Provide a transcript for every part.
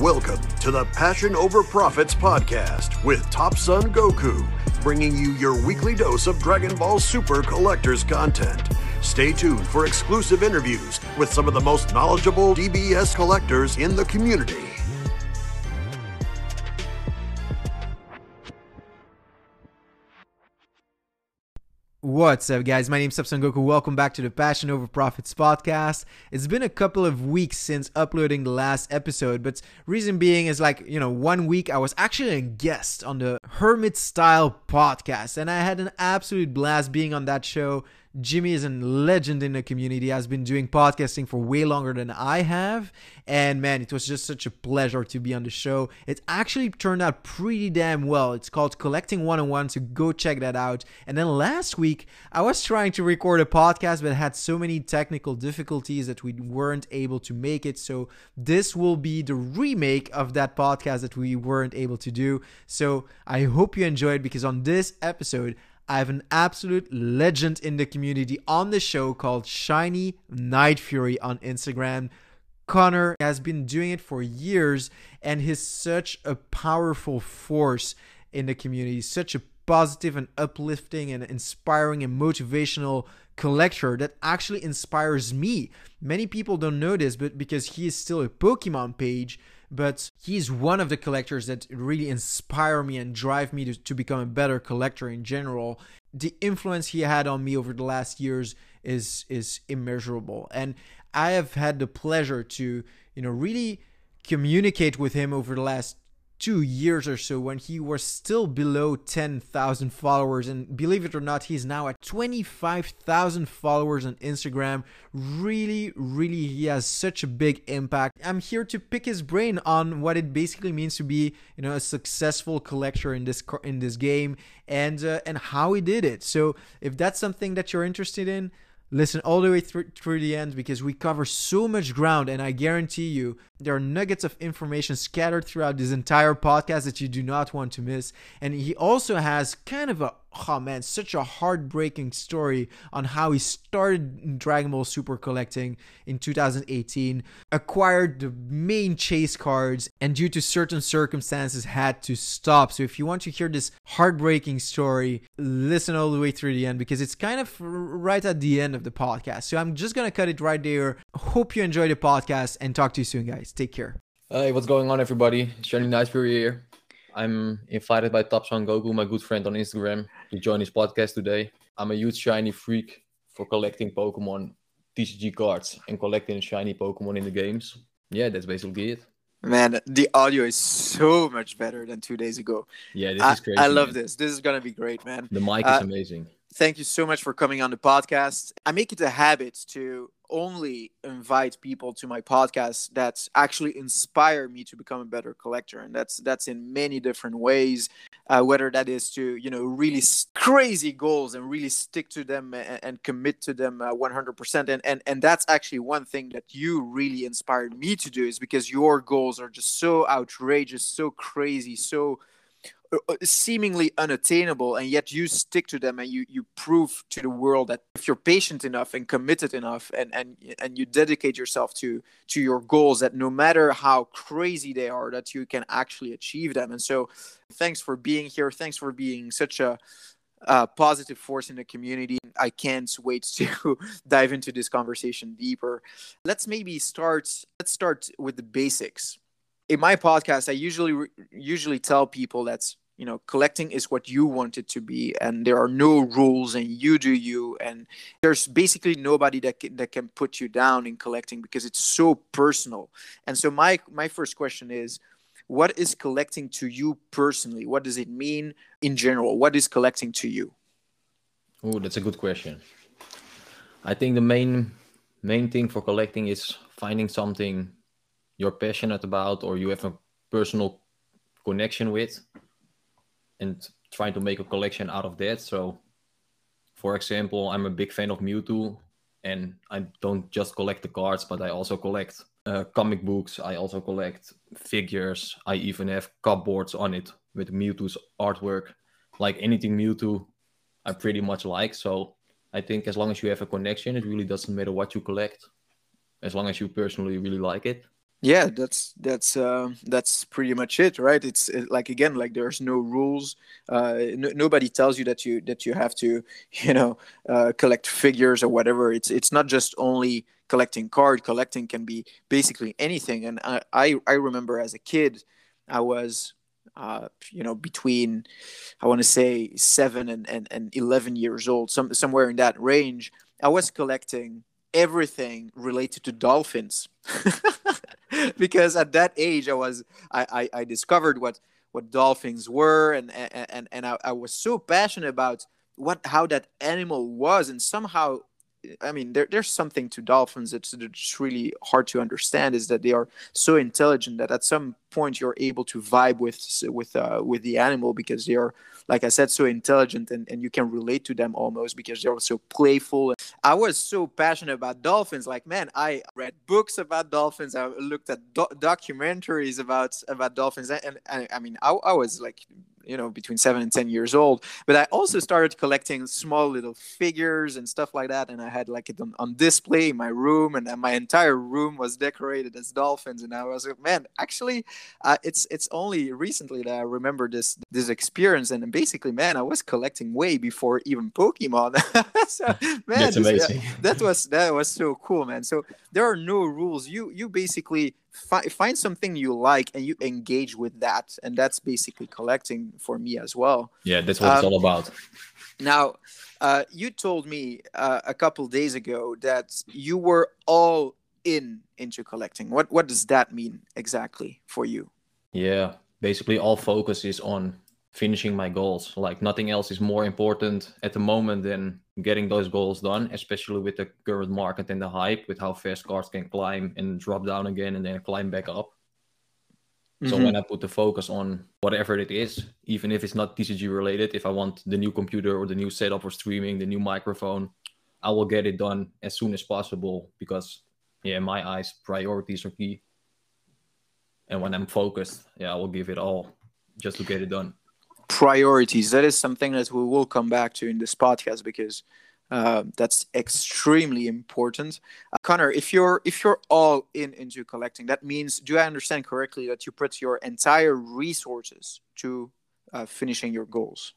Welcome to the Passion Over Profits podcast with Top Son Goku, bringing you your weekly dose of Dragon Ball Super collectors content. Stay tuned for exclusive interviews with some of the most knowledgeable DBS collectors in the community. What's up, guys? My name's Subson Goku. Welcome back to the Passion Over Profits podcast. It's been a couple of weeks since uploading the last episode, but reason being is like, you know, one week I was actually a guest on the Hermit Style podcast, and I had an absolute blast being on that show. Jimmy is a legend in the community, has been doing podcasting for way longer than I have. And man, it was just such a pleasure to be on the show. It actually turned out pretty damn well. It's called Collecting 101, so go check that out. And then last week, I was trying to record a podcast, but had so many technical difficulties that we weren't able to make it. So this will be the remake of that podcast that we weren't able to do. So I hope you enjoyed because on this episode, I have an absolute legend in the community on the show called Shiny Night Fury on Instagram. Connor has been doing it for years and he's such a powerful force in the community, such a positive and uplifting and inspiring and motivational collector that actually inspires me. Many people don't know this, but because he is still a Pokemon page, but he's one of the collectors that really inspire me and drive me to, to become a better collector in general. The influence he had on me over the last years is is immeasurable. And I have had the pleasure to, you know, really communicate with him over the last two years or so when he was still below 10,000 followers. And believe it or not, he's now at 25,000 followers on Instagram. Really, really, he has such a big impact. I'm here to pick his brain on what it basically means to be, you know, a successful collector in this in this game and uh, and how he did it. So if that's something that you're interested in, listen all the way through, through the end because we cover so much ground and i guarantee you there are nuggets of information scattered throughout this entire podcast that you do not want to miss. And he also has kind of a oh man, such a heartbreaking story on how he started Dragon Ball Super collecting in 2018, acquired the main chase cards, and due to certain circumstances had to stop. So if you want to hear this heartbreaking story, listen all the way through the end because it's kind of right at the end of the podcast. So I'm just gonna cut it right there. Hope you enjoy the podcast and talk to you soon, guys. Take care. Hey, what's going on, everybody? Shiny Night Fury here. I'm invited by Top Son Goku, my good friend on Instagram, to join his podcast today. I'm a huge shiny freak for collecting Pokemon TCG cards and collecting shiny Pokemon in the games. Yeah, that's basically it. Man, the audio is so much better than two days ago. Yeah, this I, is crazy. I love man. this. This is gonna be great, man. The mic Uh, is amazing. Thank you so much for coming on the podcast. I make it a habit to only invite people to my podcast that actually inspire me to become a better collector, and that's that's in many different ways. Uh, whether that is to you know really crazy goals and really stick to them and, and commit to them uh, 100%, and and and that's actually one thing that you really inspired me to do is because your goals are just so outrageous, so crazy, so seemingly unattainable and yet you stick to them and you you prove to the world that if you're patient enough and committed enough and and and you dedicate yourself to to your goals that no matter how crazy they are that you can actually achieve them and so thanks for being here thanks for being such a uh, positive force in the community. I can't wait to dive into this conversation deeper. Let's maybe start. Let's start with the basics in my podcast i usually usually tell people that you know collecting is what you want it to be and there are no rules and you do you and there's basically nobody that can, that can put you down in collecting because it's so personal. And so my my first question is what is collecting to you personally? What does it mean in general? What is collecting to you? Oh, that's a good question. I think the main main thing for collecting is finding something you're passionate about or you have a personal connection with and trying to make a collection out of that. So for example, I'm a big fan of Mewtwo and I don't just collect the cards, but I also collect uh, comic books. I also collect figures. I even have cupboards on it with Mewtwo's artwork. Like anything Mewtwo, I pretty much like. So I think as long as you have a connection, it really doesn't matter what you collect, as long as you personally really like it. Yeah that's that's uh, that's pretty much it right? It's it, like again like there's no rules uh, n- nobody tells you that you that you have to you know uh, collect figures or whatever. It's it's not just only collecting card. Collecting can be basically anything. And i i, I remember as a kid i was uh, you know between i want to say 7 and, and, and 11 years old some somewhere in that range i was collecting everything related to dolphins. Because at that age i was I, I, I discovered what what dolphins were and and and I, I was so passionate about what how that animal was. And somehow I mean, there, there's something to dolphins that's, that's really hard to understand is that they are so intelligent that at some point you're able to vibe with with uh, with the animal because they are like I said, so intelligent and, and you can relate to them almost because they're so playful. I was so passionate about dolphins. Like, man, I read books about dolphins. I looked at do- documentaries about about dolphins, and, and, and I mean, I, I was like you know between seven and ten years old. But i also started collecting small little figures and stuff like that and i had like it on, on display in my room and my entire room was decorated as dolphins and i was like man actually uh, it's it's only recently that i remember this this experience. And basically man i was collecting way before even pokemon. So, man That's amazing. This, that was that was so cool man. So there are no rules. You you basically fi- find something you like and you engage with that and that's basically collecting for me as well. Yeah, that's what it's Um, all about. now uh, you told me uh, a couple days ago that you were all in into collecting. What what does that mean exactly for you? Yeah, basically all focus is on finishing my goals. Like nothing else is more important at the moment than getting those goals done, especially with the current market and the hype with how fast cars can climb and drop down again and then climb back up. So Mhm. when I put the focus on whatever it is, even if it's not TCG related, if I want the new computer or the new setup for streaming, the new microphone, I will get it done as soon as possible because yeah, in my eyes, priorities are key. And when I'm focused, yeah, I will give it all just to get it done. Priorities. That is something that we will come back to in this podcast because uh, that's extremely important. Uh, connor if you're if you're all in into collecting that means do i understand correctly that you put your entire resources to uh, finishing your goals?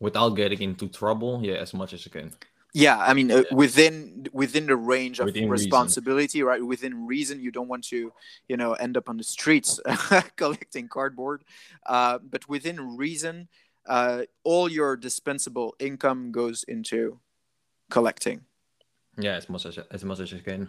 Without getting into trouble, yeah, as much as you can. Yeah i mean uh, within within the range of Within reason. responsibility right? Within reason you don't want to you know end up on the streets collecting cardboard. Uh, but within reason uh, all your dispensable income goes into collecting. Yeah, as much as as much as I can.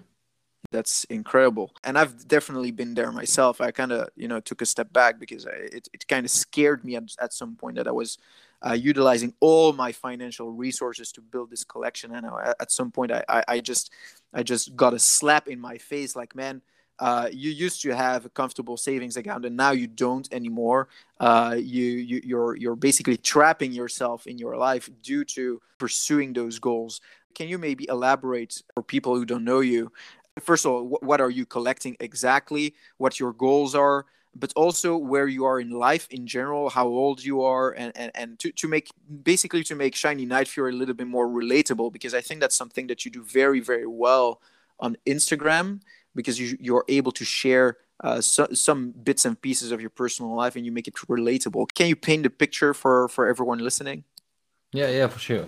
that's incredible. And i've definitely been there myself. I kind of you know took a step back because I, it, it kind of scared me at, at some point that i was uh, utilizing all my financial resources to build this collection. And I, at some point I, I, I just i just got a slap in my face like man uh, you used to have a comfortable savings account and now you don't anymore. Uh, you, you you're you're basically trapping yourself in your life due to pursuing those goals. Can you maybe elaborate for people who don't know you? First of all wh- what are you collecting exactly? What your goals are but also where you are in life in general how old you are and and, and to, to make basically to make shiny night fury a little bit more relatable because i think that's something that you do very very well on instagram because you, you're able to share uh, so, some bits and pieces of your personal life and you make it relatable can you paint the picture for for everyone listening Yeah, yeah, for sure.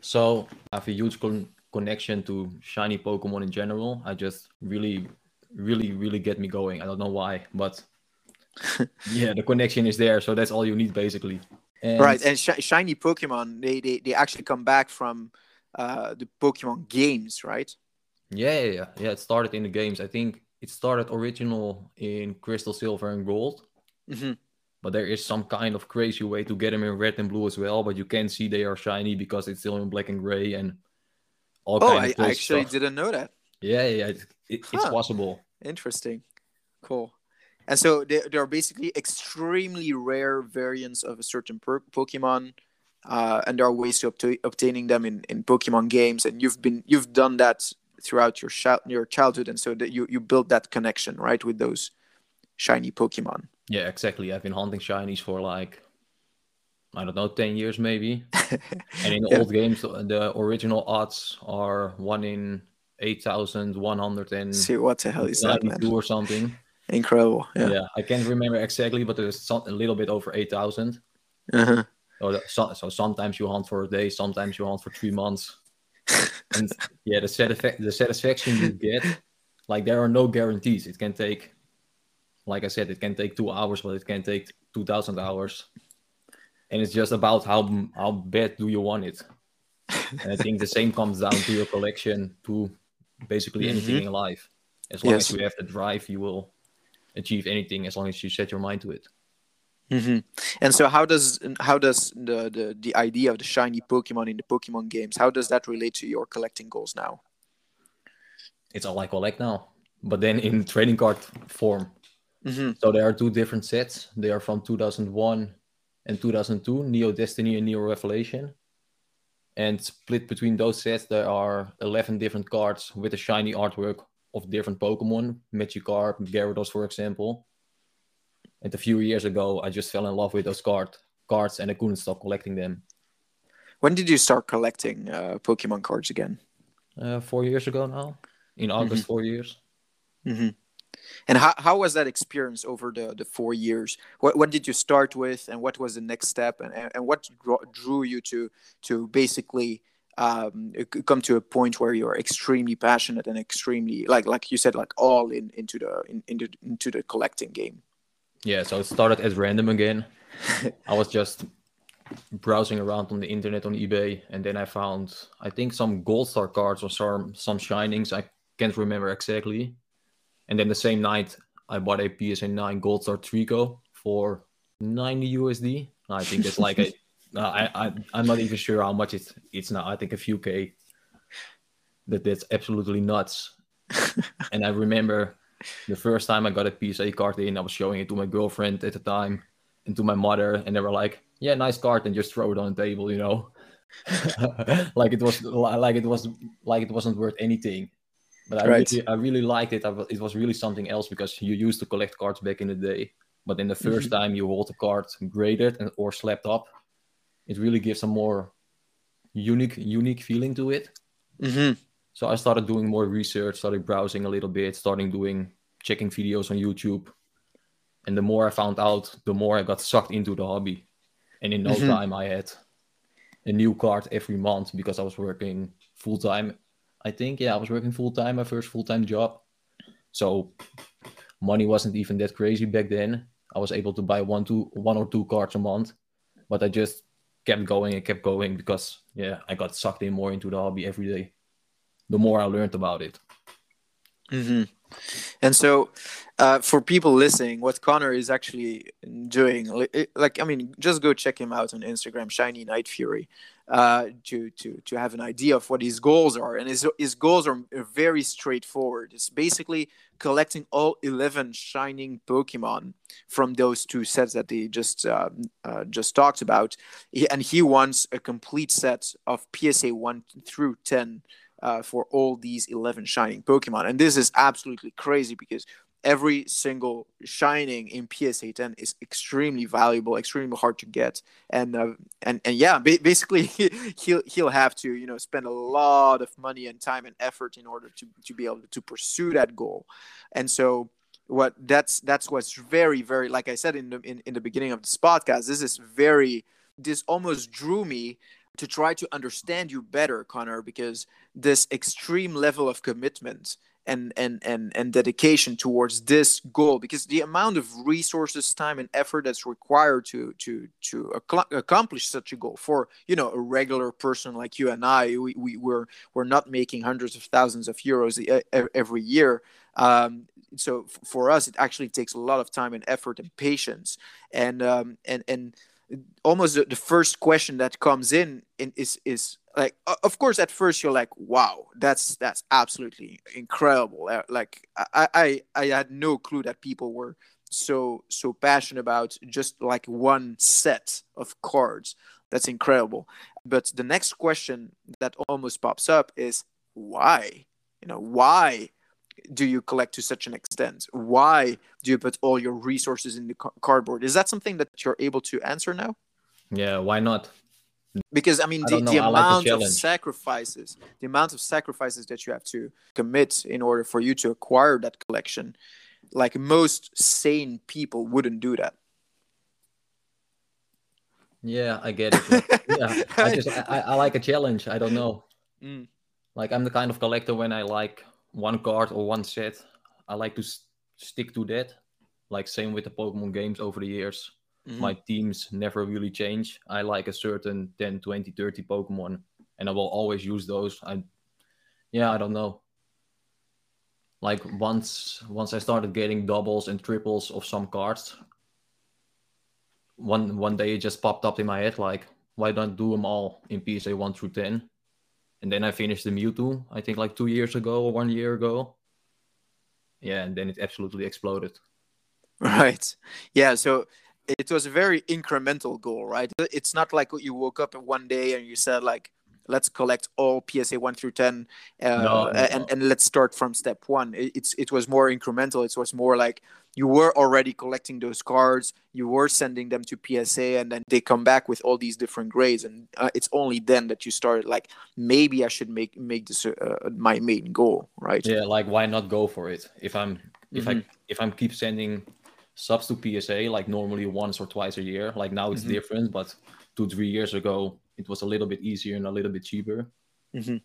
So I have a huge con- connection to shiny Pokemon in general. I just really, really, really get me going. I don't know why, but yeah, the connection is there. So that's all you need basically. And right and sh- shiny pokemon they, they they actually come back from uh the pokemon games right yeah, yeah, yeah, yeah. It started in the games. I think it started original in Crystal Silver and Gold. hmm But there is some kind of crazy way to get them in red and blue as well. But you can see they are shiny because it's still in black and gray and all oh kind I, of I actually stuff. didn't know that Yeah, yeah, it, it, it's possible. interesting cool and so they, they're basically extremely rare variants of a certain per- pokemon uh, and there are ways to obta- obtaining them in, in pokemon games and you've been you've done that throughout your child your childhood and so that you you build that connection right with those shiny pokemon Yeah, exactly. I've been hunting shinies for like I don't know, ten years maybe. And in Yeah. old games, the, original odds are one in eight thousand one hundred and see what the hell is that man or something. Incredible. Yeah. Yeah, I can't remember exactly, but there's some, a little bit over eight thousand. Uh-huh. So, so, so sometimes you hunt for a day, sometimes you hunt for three months, and yeah, the satisfa- the satisfaction you get, like there are no guarantees. It can take, like I said, it can take two hours, but it can take two thousand hours, and it's just about how how bad do you want it. And I think the same comes down to your collection, to basically anything in life. As long Yes. as you have the drive, you will achieve anything as long as you set your mind to it. hmm And so, how does how does the, the the idea of the shiny Pokemon in the Pokemon games how does that relate to your collecting goals now? It's all I collect now, but then in trading card form. hmm So there are two different sets. They are from 2001 and 2002, Neo Destiny and Neo Revelation. And split between those sets, there are 11 different cards with a shiny artwork of different Pokemon, Magikarp, Gyarados, for example. And a few years ago, I just fell in love with those card cards, and I couldn't stop collecting them. When did you start collecting uh, Pokemon cards again? Uh, four years ago now, in August, four years. hmm And how, how was that experience over the, the four years? What, what did you start with, and what was the next step, and, and, and what drew, drew you to to basically um, come to a point where you're extremely passionate and extremely like like you said like all in into the in, into into the collecting game. Yeah, so it started as random again. I was just browsing around on the internet on eBay, and then I found I think some gold star cards or some some shinings. I can't remember exactly. And then the same night, I bought a PSA 9 Gold Star Treecko for 90 USD. I think it's like a uh, I, I I'm not even sure how much it's it's now. I think a few k. That that's absolutely nuts. and I remember the first time I got a PSA card in, I was showing it to my girlfriend at the time and to my mother, and they were like, "Yeah, nice card," and just throw it on the table, you know, like it was like it was like it wasn't worth anything. But I Right. really, I really liked it. I, it was really something else because you used to collect cards back in the day. But then the 1st time you hold a card graded and or slapped up, it really gives a more unique unique feeling to it. hmm So I started doing more research, started browsing a little bit, starting doing checking videos on YouTube. And the more I found out, the more I got sucked into the hobby. And in no Mhm. time I had a new card every month because I was working full time. I think yeah, I was working full time, my first full time job. So money wasn't even that crazy back then. I was able to buy one two one or two cards a month. But I just kept going and kept going because yeah, I got sucked in more into the hobby every day the more I learned about it. hmm And so, uh, for people listening, what Connor is actually doing, like I mean, just go check him out on Instagram, Shiny Night Fury, uh, to to to have an idea of what his goals are. And his his goals are very straightforward. It's basically collecting all eleven shining Pokemon from those two sets that he just uh, uh, just talked about, and he wants a complete set of PSA one through ten uh, for all these 11 shining Pokemon. And this is absolutely crazy because every single shining in PSA 10 is extremely valuable, extremely hard to get. And uh, and and yeah, ba- basically he'll he'll have to you know spend a lot of money and time and effort in order to to be able to pursue that goal. And so what that's that's what's very very like I said in the in, in the beginning of this podcast, this is very this almost drew me to try to understand you better, Connor, because this extreme level of commitment and and and and dedication towards this goal because the amount of resources time and effort that's required to to to acc- accomplish such a goal for you know a regular person like you and i we, we we're we're not making hundreds of thousands of euros every year. Um, so for us it actually takes a lot of time and effort and patience. And um, and and almost the, the first question that comes in, in is is like of course at first you're like wow that's that's absolutely incredible. Uh, like I, I i had no clue that people were so so passionate about just like one set of cards. That's incredible. But the next question that almost pops up is why? You know why do you collect to such an extent why do you put all your resources in the ca- cardboard is that something that you're able to answer now Yeah, why not? because I mean the, I like the amount of sacrifices, the amount of sacrifices that you have to commit in order for you to acquire that collection, like most sane people wouldn't do that. Yeah, I get it. yeah, I just I, I like a challenge. I don't know. Mm. Like I'm the kind of collector when I like one card or one set, I like to s- stick to that. Like same with the Pokemon games over the years. Mhm. My teams never really change. I like a certain 10, 20, 30 Pokemon and I will always use those. I yeah, I don't know. Like once once I started getting doubles and triples of some cards, one one day it just popped up in my head like why don't do them all in PSA 1 through 10? And then I finished the Mewtwo, I think like two years ago or one year ago. Yeah, and then it absolutely exploded. Right. Yeah. So it was a very incremental goal, right? It's not like you woke up one day and you said like, let's collect all PSA one through ten, uh, No, no, and and let's start from step one. It, it's it was more incremental. It was more like you were already collecting those cards, you were sending them to PSA, and then they come back with all these different grades, and uh, it's only then that you started like maybe I should make make this uh, my main goal, right? Yeah, like why not go for it? If I'm if Mm-hmm. I if I'm keep sending subs to PSA like normally once or twice a year, like now it's Mhm. different, but two three years ago it was a little bit easier and a little bit cheaper. Mhm.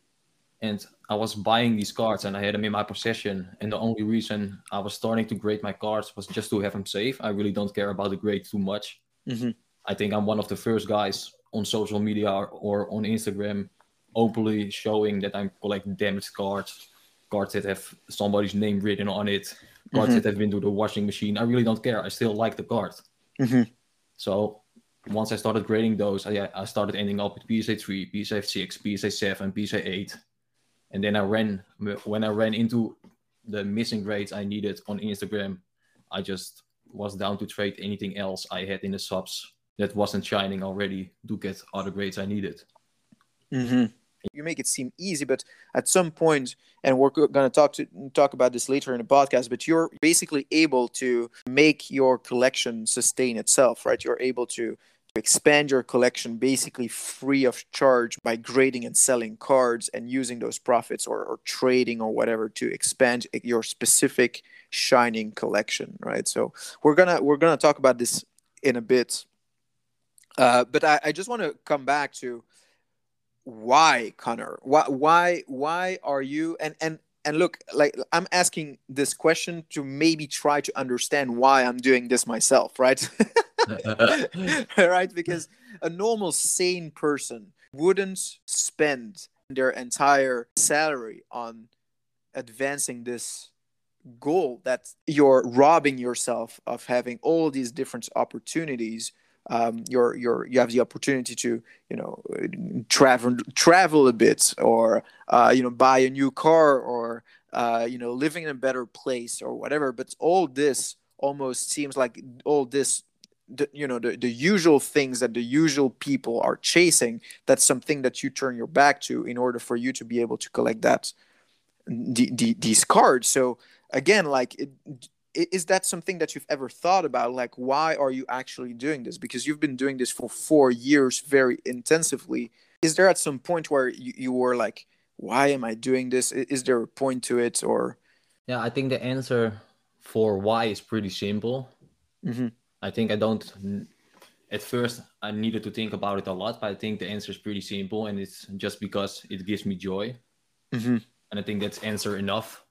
And I was buying these cards and I had them in my possession. And the only reason I was starting to grade my cards was just to have them safe. I really don't care about the grade too much. Mhm. I think I'm one of the first guys on social media or, or on Instagram openly showing that I'm collecting damaged cards, cards that have somebody's name written on it, cards Mhm. that have been to the washing machine. I really don't care. I still like the card. Mhm. So once I started grading those, I, I started ending up with PSA 3, PSA 6, PSA 7, PSA 8. And then I ran, when I ran into the missing grades I needed on Instagram, I just was down to trade anything else I had in the subs that wasn't shining already to get other grades I needed. hmm You make it seem easy, but at some point, and we're going to talk to talk about this later in the podcast. But you're basically able to make your collection sustain itself, right? You're able to expand your collection basically free of charge by grading and selling cards and using those profits or, or trading or whatever to expand your specific shining collection right? So we're gonna we're gonna talk about this in a bit. Uh, but I, I just want to come back to why connor? Why why why are you and and and look like i'm asking this question to maybe try to understand why i'm doing this myself right right? Because a normal sane person wouldn't spend their entire salary on advancing this goal that you're robbing yourself of having all these different opportunities. Um, you're you're you have the opportunity to you know travel travel a bit or uh, you know buy a new car or uh, you know living in a better place or whatever. But all this almost seems like all this the, you know the, the usual things that the usual people are chasing that's something that you turn your back to in order for you to be able to collect that the, the, these cards. So again like it, is that something that you've ever thought about? Like why are you actually doing this? Because you've been doing this for four years very intensively. Is there at some point where you, you were like why am i doing this? Is there a point to it or? Yeah i think the answer for why is pretty simple. Mm-hmm. I think i don't at first i needed to think about it a lot but i think the answer is pretty simple and it's just because it gives me joy mm-hmm. and i think that's answer enough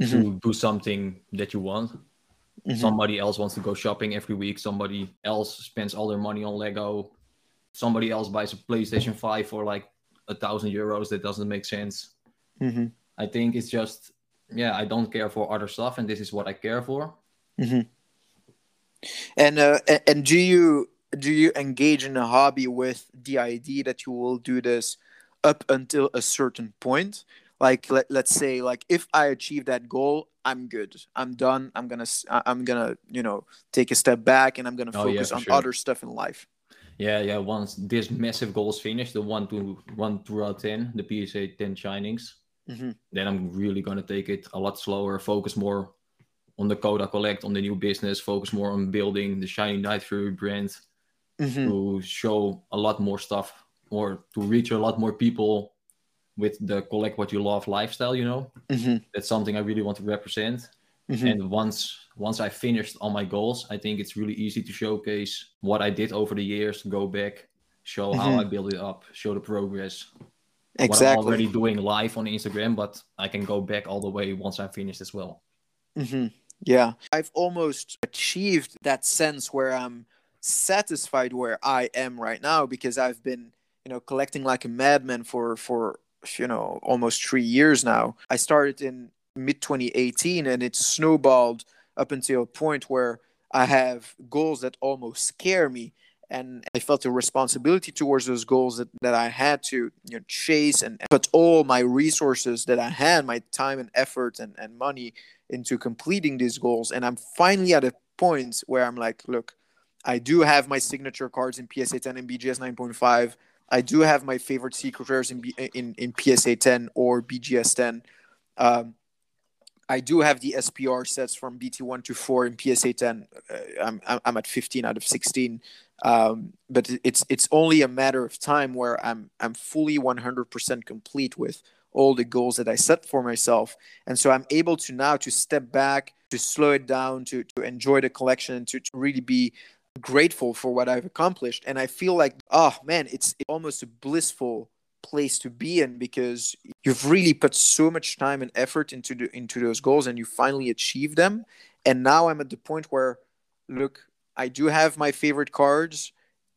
Mm-hmm. to do something that you want. Mm-hmm. Somebody else wants to go shopping every week. Somebody else spends all their money on Lego. Somebody else buys a PlayStation 5 for like a thousand euros. That doesn't make sense. Mm-hmm. I think it's just, yeah, I don't care for other stuff, and this is what I care for. Mm-hmm. And uh, and do you do you engage in a hobby with the idea that you will do this up until a certain point? like let, let's say like if i achieve that goal i'm good i'm done i'm gonna i'm gonna you know take a step back and i'm gonna Oh, focus yeah, on sure. other stuff in life Yeah, yeah. Once this massive goal is finished, the one to one throughout ten, the PSA ten shinings, mm-hmm. then I'm really gonna take it a lot slower. Focus more on the Coda Collect, on the new business. Focus more on building the Shiny Night Fury brand Mm-hmm. to show a lot more stuff or to reach a lot more people with the collect what you love lifestyle. You know, Mm-hmm. that's something I really want to represent. Mm-hmm. And once once I finished all my goals, I think it's really easy to showcase what I did over the years, go back, show mm-hmm. how I build it up, show the progress. Exactly. What I'm already doing live on Instagram, but I can go back all the way once I'm finished as well. Mm-hmm. Yeah, I've almost achieved that sense where I'm satisfied where I am right now because I've been, you know, collecting like a madman for for you know almost three years now. I started in mid 2018 and it snowballed up until a point where I have goals that almost scare me. And I felt a responsibility towards those goals that, that I had to you know, chase and put all my resources that I had, my time and effort and, and money into completing these goals. And I'm finally at a point where I'm like, look, I do have my signature cards in PSA 10 and BGS 9.5. I do have my favorite secret rares in, B, in, in PSA 10 or BGS 10. Um, I do have the SPR sets from BT1 to 4 in PSA 10. Uh, I'm, I'm at 15 out of 16. Um, but it's it's only a matter of time where I'm I'm fully 100% complete with all the goals that I set for myself. And so I'm able to now to step back, to slow it down, to, to enjoy the collection, to, to really be grateful for what I've accomplished. And I feel like, oh man, it's almost a blissful place to be in because you've really put so much time and effort into the, into those goals and you finally achieve them and now i'm at the point where look i do have my favorite cards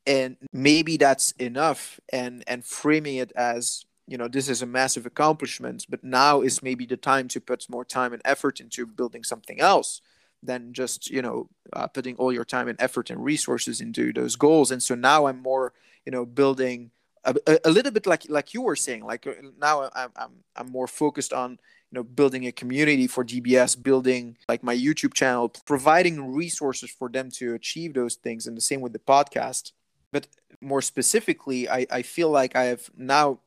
and maybe that's enough and and framing it as you know this is a massive accomplishment but now is maybe the time to put more time and effort into building something else than just you know uh, putting all your time and effort and resources into those goals. And so now i'm more you know building a, a, little bit like like you were saying like uh, now I'm, I'm i'm more focused on you know building a community for dbs building like my youtube channel providing resources for them to achieve those things and the same with the podcast. But more specifically i i feel like i have now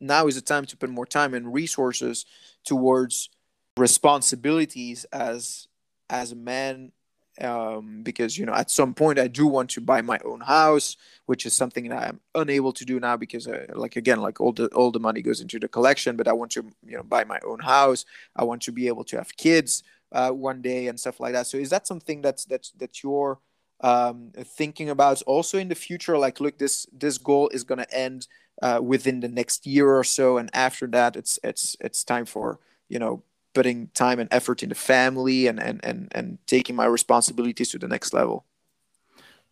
now is the time to put more time and resources towards responsibilities as as a man um, because you know at some point I do want to buy my own house, which is something that I'm unable to do now because uh, like again like all the all the money goes into the collection, but I want to you know buy my own house. I want to be able to have kids uh, one day and stuff like that. So is that something that's that's that you're um, thinking about also in the future? Like, look, this this goal is going to end uh, within the next year or so, and after that, it's it's it's time for you know putting time and effort in the family and and and, and taking my responsibilities to the next level.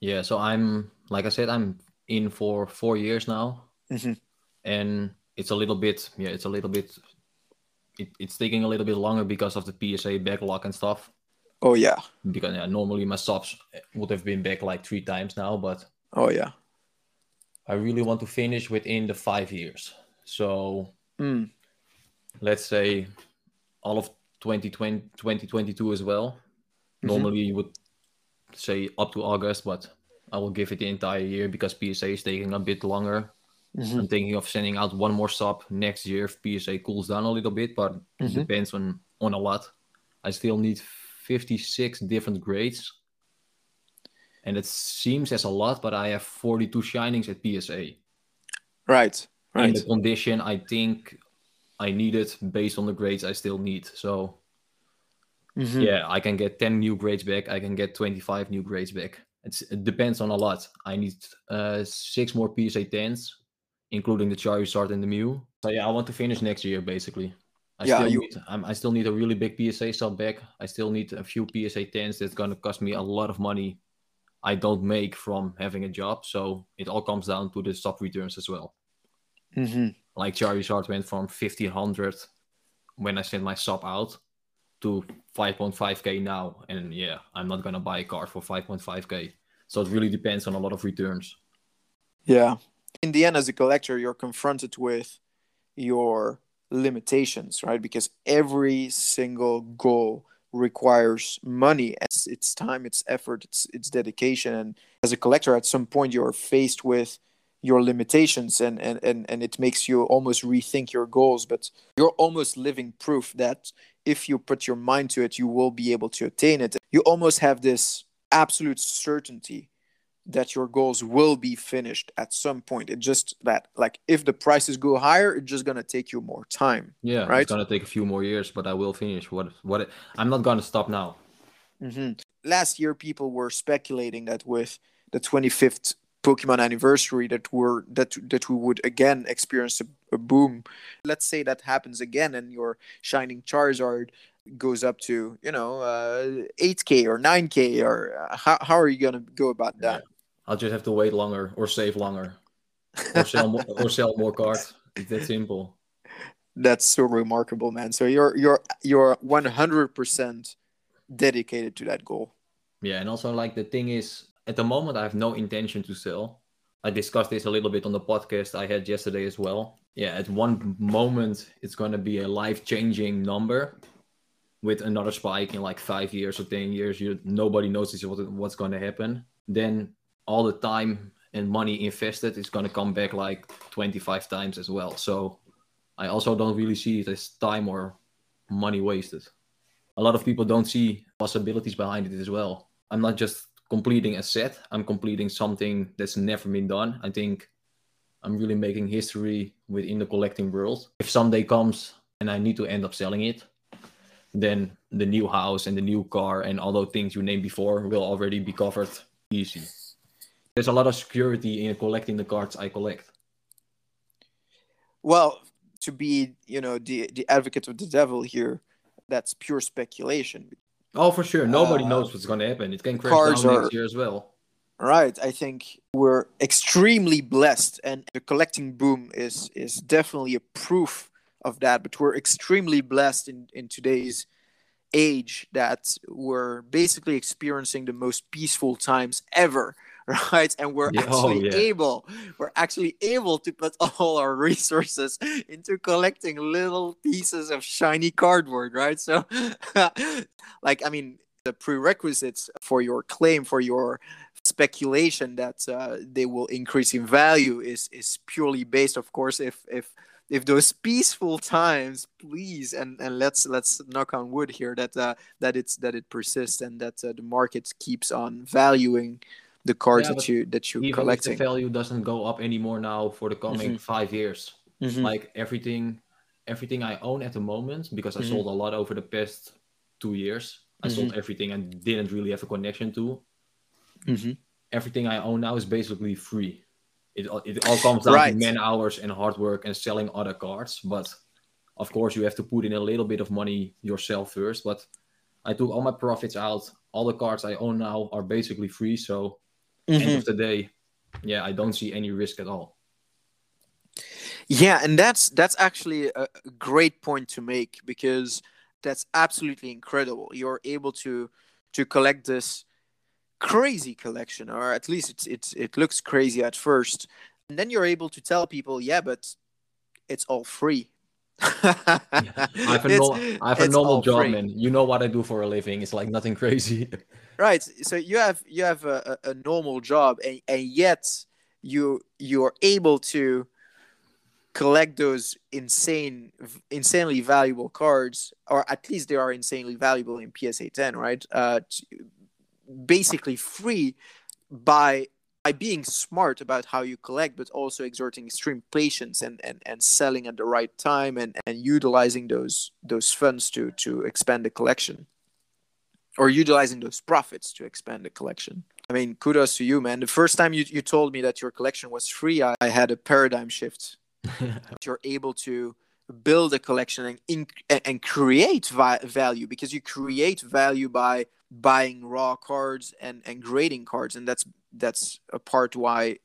Yeah so i'm like i said i'm in for four years now. Mm-hmm. and it's a little bit yeah it's a little bit it, it's taking a little bit longer because of the psa backlog and stuff. Oh yeah. Because yeah, normally my subs would have been back like three times now but oh yeah. I really want to finish within the five years. So mm. let's say all of 2020, 2022 as well. Mm-hmm. Normally you would say up to August, but I will give it the entire year because PSA is taking a bit longer. Mm-hmm. I'm thinking of sending out one more sub next year if PSA cools down a little bit, but mm-hmm. it depends on on a lot. I still need 56 different grades. And it seems as a lot, but I have 42 shinings at PSA. Right. Right. In the condition, I think I need it based on the grades I still need. So mm-hmm. yeah, I can get 10 new grades back. I can get 25 new grades back. It's, it depends on a lot. I need uh, six more PSA 10s, including the Charizard and the Mew. So yeah, I want to finish next year basically. I yeah, still you... need, I'm, I still need a really big PSA sub back. I still need a few PSA 10s that's gonna cost me a lot of money. I don't make from having a job, so it all comes down to the sub returns as well. Mm-hmm like Charizard went from 1500 when I sent my sub out to 5.5k now. And yeah, I'm not gonna buy a card for 5.5k. So it really depends on a lot of returns. Yeah. In the end, as a collector, you're confronted with your limitations, right? Because every single goal requires money. It's, it's time, it's effort, it's, it's dedication. And as a collector, at some point, you're faced with your limitations and, and, and, and it makes you almost rethink your goals but you're almost living proof that if you put your mind to it you will be able to attain it you almost have this absolute certainty that your goals will be finished at some point. it just that like if the prices go higher, it's just gonna take you more time. Yeah, right. It's gonna take a few more years, but I will finish. What? What? I'm not gonna stop now. Mm-hmm. Last year, people were speculating that with the 25th Pokemon anniversary, that were that that we would again experience a, a boom. Let's say that happens again, and your Shining Charizard goes up to you know uh, 8k or 9k or uh, how, how are you gonna go about that I'll just have to wait longer or save longer or sell more, or sell more cards. It's that simple. That's so remarkable, man. So you're you're you're 100% dedicated to that goal. Yeah, and also like the thing is, at the moment I have no intention to sell. I discussed this a little bit on the podcast I had yesterday as well. Yeah, at one moment it's going to be a life-changing number. With another spike in like five years or ten years, you nobody knows what, what's going to happen. Then all the time and money invested is going to come back like 25 times as well. So I also don't really see it as time or money wasted. A lot of people don't see possibilities behind it as well. I'm not just completing a set, I'm completing something that's never been done. I think I'm really making history within the collecting world. If someday comes and I need to end up selling it, then the new house and the new car and all those things you named before will already be covered easy. There's a lot of security in collecting the cards I collect. Well, to be, you know, the the advocate of the devil here, that's pure speculation. Oh, for sure. Nobody Uh, knows what's going to happen. It can crash down are- next year as well. Right. I think we're extremely blessed, and the collecting boom is is definitely a proof of that. But we're extremely blessed in in today's age that we're basically experiencing the most peaceful times ever right and we're Yeah, oh, actually yeah. able we're actually able to put all our resources into collecting little pieces of shiny cardboard right so like i mean the prerequisites for your claim for your speculation that uh, they will increase in value is is purely based of course if if if those peaceful times please and and let's let's knock on wood here that uh, that it's that it persists and that uh, the market keeps on valuing the cards Yeah, that you that you're Even collecting if the value doesn't go up anymore now for the coming Mhm. five years, Mhm. like everything, everything I own at the moment, because I Mhm. sold a lot over the past two years. I Mm-hmm. sold everything I didn't really have a connection to. Mhm. Everything I own now is basically free. It all- it all comes down Right. to man hours and hard work and selling other cards. But of course, you have to put in a little bit of money yourself first. But I took all my profits out. All the cards I own now are basically free. So end Mhm. of the day, yeah, I don't see any risk at all. Yeah, and that's that's actually a a great point to make because that's absolutely incredible. You're able to to collect this crazy collection, or at least it's it's it looks crazy at first, and then you're able to tell people, yeah, but it's all free. I have a, nor- I have a normal job, free. man. You know what I do for a living. It's like nothing crazy. right so you have you have a, a normal job and, and yet you you're able to collect those insane insanely valuable cards or at least they are insanely valuable in psa 10 right uh basically free by by being smart about how you collect but also exerting extreme patience and and, and selling at the right time and and utilizing those those funds to to expand the collection or utilizing those profits to expand the collection. I mean, kudos to you, man. The first time you, you told me that your collection was free, I, I had a paradigm shift. You're able to build a collection and in, and, and create vi- value because you create value by buying raw cards and, and grading cards, and that's that's a part why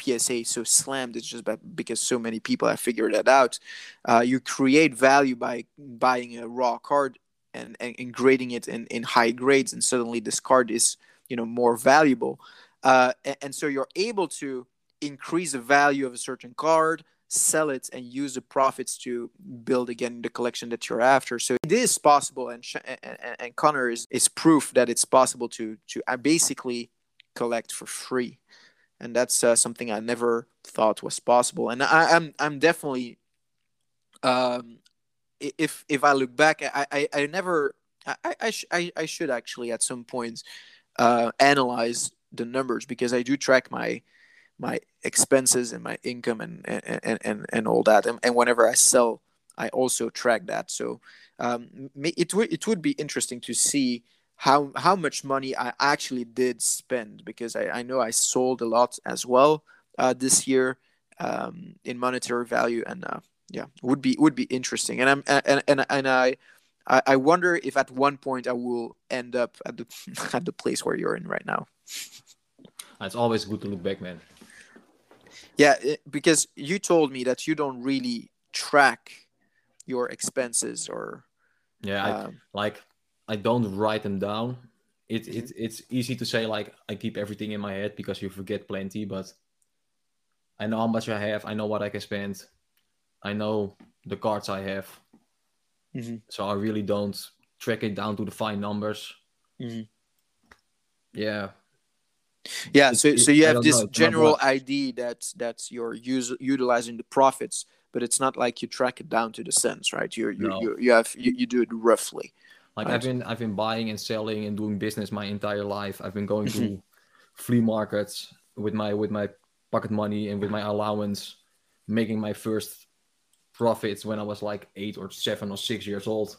PSA is so slammed. It's just because so many people have figured that out. Uh, you create value by buying a raw card and, and, and grading it in, in high grades and suddenly this card is you know more valuable uh, and, and so you're able to increase the value of a certain card sell it and use the profits to build again the collection that you're after so it is possible and and, and- connor is, is proof that it's possible to to uh, basically collect for free. And that's uh, something i never thought was possible. And I, i'm i'm definitely um if if I look back, I I, I never I I, sh- I I should actually at some point uh, analyze the numbers because I do track my my expenses and my income and and and, and all that. And, and whenever I sell I also track that. So um, it would it would be interesting to see how how much money I actually did spend because I, I know I sold a lot as well uh, this year um, in monetary value and uh, yeah would be would be interesting and I'm and and, and I I wonder if at one point I will end up at the at the place where you're in right now. It's always good to look back, man. Yeah, because you told me that you don't really track your expenses or yeah, um, I, like I don't write them down. It, it it's easy to say like I keep everything in my head because you forget plenty, but I know how much I have. I know what I can spend. I know the cards I have. Mm-hmm. So I really don't track it down to the fine numbers. Mm-hmm. Yeah. Yeah. So it, so you have this general idea that that's you're use, utilizing the profits, but it's not like you track it down to the cents, right? You you no. you, you have you, you do it roughly. Like right? I've been I've been buying and selling and doing business my entire life. I've been going to flea markets with my with my pocket money and with my allowance, making my first profits when I was like eight or seven or six years old.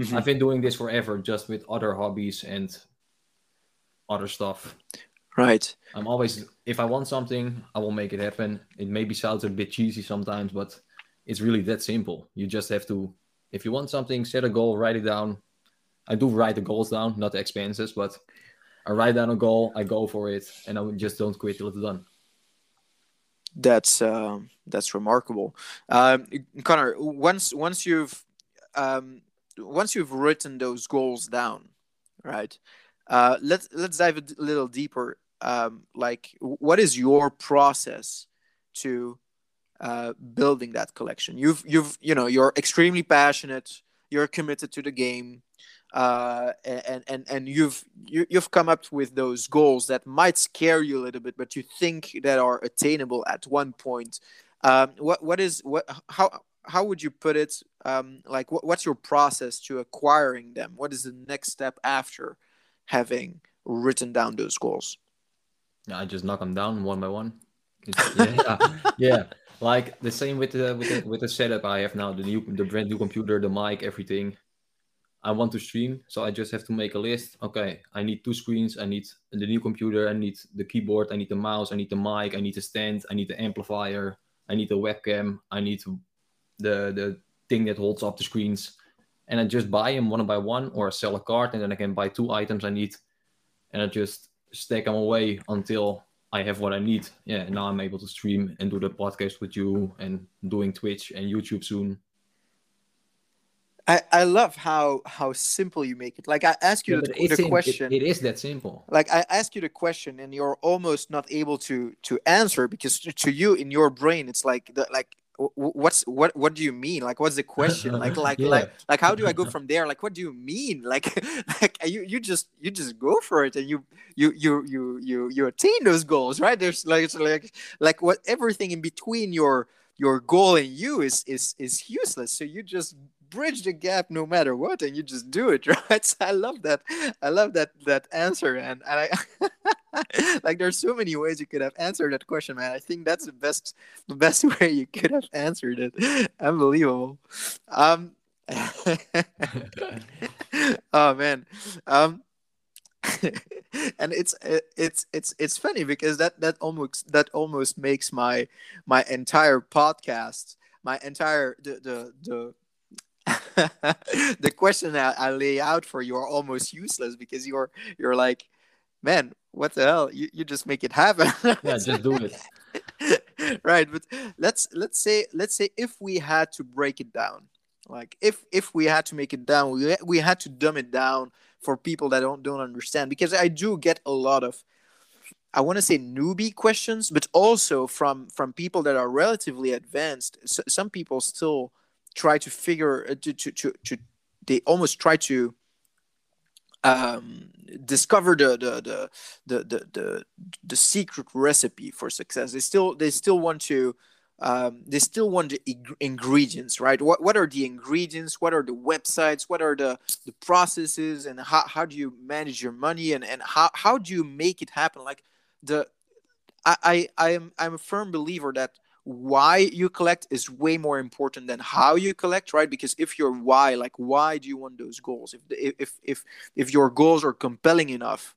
Mm-hmm. I've been doing this forever, just with other hobbies and other stuff. Right. I'm always, if I want something, I will make it happen. It maybe sounds a bit cheesy sometimes, but it's really that simple. You just have to, if you want something, set a goal, write it down. I do write the goals down, not the expenses, but I write down a goal, I go for it, and I just don't quit till it's done that's um, that's remarkable. Um, Connor, once once you've um, once you've written those goals down, right? Uh, let's let's dive a little deeper. Um, like, what is your process to uh, building that collection? You've you've you know you're extremely passionate. You're committed to the game uh, and and and you've you, you've come up with those goals that might scare you a little bit, but you think that are attainable at one point. Um, what what is what how how would you put it? Um, like what, what's your process to acquiring them? What is the next step after having written down those goals? I just knock them down one by one. yeah, yeah, like the same with the with the with the setup I have now, the new the brand new computer, the mic, everything. I want to stream, so I just have to make a list. Okay, I need two screens. I need the new computer. I need the keyboard. I need the mouse. I need the mic. I need the stand. I need the amplifier. I need the webcam. I need the the thing that holds up the screens. And I just buy them one by one, or sell a card, and then I can buy two items I need, and I just stack them away until I have what I need. Yeah, now I'm able to stream and do the podcast with you, and doing Twitch and YouTube soon. I, I love how how simple you make it. Like I ask you yeah, the, the question. It, it is that simple. Like I ask you the question, and you're almost not able to to answer because to, to you in your brain, it's like the like what's what what do you mean like what's the question like like yeah. like like how do i go from there like what do you mean like like you you just you just go for it and you you you you you you attain those goals right there's like it's like like what everything in between your your goal and you is is is useless so you just bridge the gap no matter what and you just do it right? So i love that i love that that answer and, and i like there's so many ways you could have answered that question man. I think that's the best the best way you could have answered it. Unbelievable. Um oh man. Um and it's it's it's it's funny because that that almost that almost makes my my entire podcast my entire the the the the question that I lay out for you are almost useless because you're you're like, man, what the hell? You, you just make it happen. yeah, just do it. right, but let's let's say let's say if we had to break it down, like if if we had to make it down, we we had to dumb it down for people that don't don't understand because I do get a lot of I want to say newbie questions, but also from from people that are relatively advanced. So, some people still try to figure uh, to, to, to, to they almost try to um, discover the the, the the the the secret recipe for success. They still they still want to um, they still want the ing- ingredients, right? What what are the ingredients? What are the websites? What are the the processes? And how, how do you manage your money? And and how how do you make it happen? Like the I I I am I'm a firm believer that why you collect is way more important than how you collect right? Because if your why like why do you want those goals? If if if if your goals are compelling enough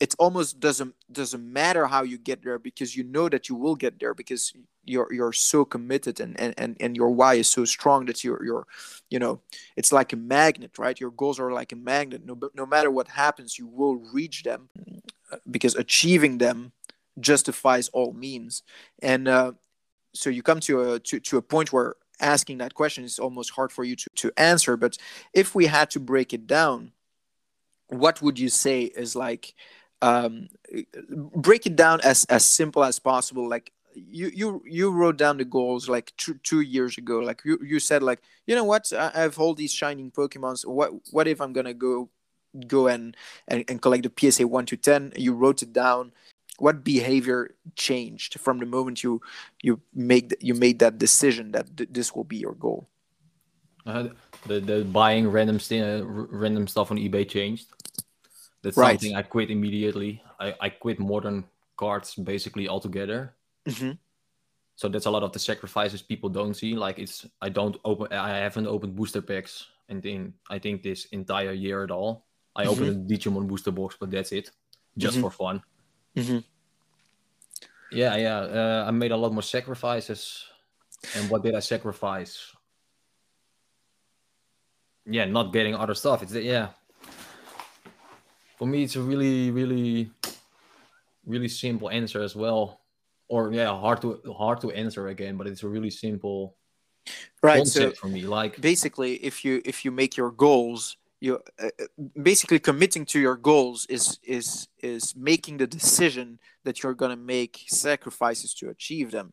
it almost doesn't doesn't matter how you get there because you know that you will get there because you're you're so committed and and and, and your why is so strong that you're you're you know it's like a magnet right? Your goals are like a magnet. No no matter what happens you will reach them because achieving them justifies all means. And uh, so you come to a to, to a point where asking that question is almost hard for you to, to answer but if we had to break it down what would you say is like um, break it down as as simple as possible? Like you you you wrote down the goals like two, two years ago. Like you, you said like you know what? I have all these shining pokemons. What what if i'm gonna go go and and, and collect the psa 1 to 10 you wrote it down what behavior changed from the moment you you make you made that decision that th- this will be your goal uh, the the buying random st- uh, random stuff on ebay changed that's Right. something I quit immediately. I, I quit modern cards basically altogether. Mhm. So that's a lot of the sacrifices people don't see. Like it's I don't open I haven't opened booster packs and in I think this entire year at all. I opened a Digimon booster box, but that's it. Just Mhm. for fun. Yeah, yeah. Uh, I made a lot more sacrifices. And what did I sacrifice? Yeah, not getting other stuff. It's yeah. For me, it's a really, really, really simple answer as well. Or yeah, hard to hard to answer again, but it's a really simple right so concept for me. Like basically if you if you make your goals you uh, uh, basically committing to your goals is is is making the decision that you're going to make sacrifices to achieve them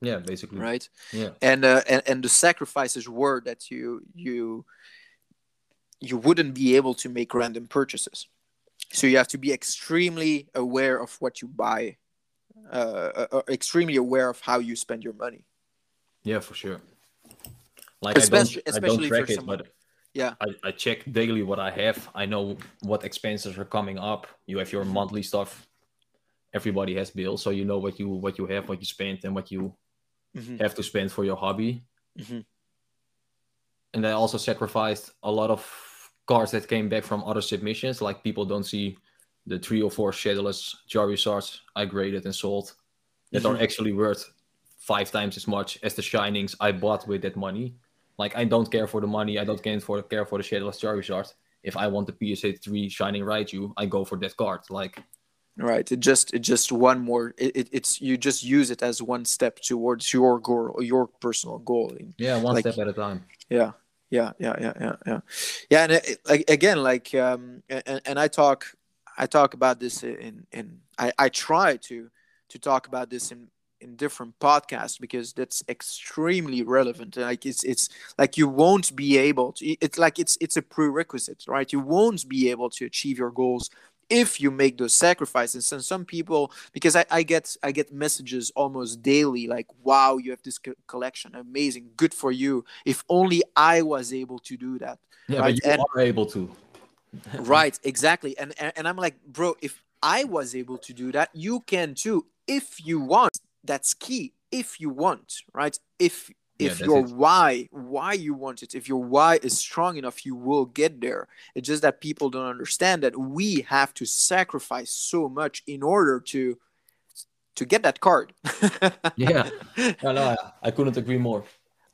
yeah, basically. right Yeah. and uh, and, and the sacrifices were that you you you wouldn't be able to make random purchases so you have to be extremely aware of what you buy uh, uh, extremely aware of how you spend your money Yeah, for sure. Like Especially- I don't, I don't if track you're it, someone- but yeah I, I check daily what I have. I know what expenses are coming up. You have your Mm-hmm. monthly stuff. Everybody has bills, so you know what you what you have, what you spend, and what you Mhm. have to spend for your hobby. Mhm. And I also sacrificed a lot of cards that came back from other submissions. Like people don't see the three or four shadowless Charizards I graded and sold that Mm-hmm. are actually worth five times as much as the shinings I bought with that money. Like I don't care for the money. I don't care for care for the shadowless Charizard. If I want the PSA three Shining Raichu, I go for that card. Like Right. It just it just one more. It, it, it's you just use it as one step towards your goal, your personal goal. yeah, one Like- step at a time. Yeah. Yeah. Yeah. Yeah. Yeah. Yeah. Yeah. And it, like again, like um, and, and I talk, I talk about this in in I I try to to talk about this in in different podcasts because that's extremely relevant. Like it's it's like you won't be able to it's like it's it's a prerequisite right? You won't be able to achieve your goals if you make those sacrifices. And some people because i, I get i get messages almost daily like wow you have this co- collection amazing good for you. If only i was able to do that Yeah, Right, but you and- are able to. right exactly. And, and and i'm like bro if i was able to do that you can too if you want that's key if you want right if if that's your it. why why you want it if your why is strong enough you will get there it's just that people don't understand that we have to sacrifice so much in order to to get that card Yeah. No, no, I, I couldn't agree more.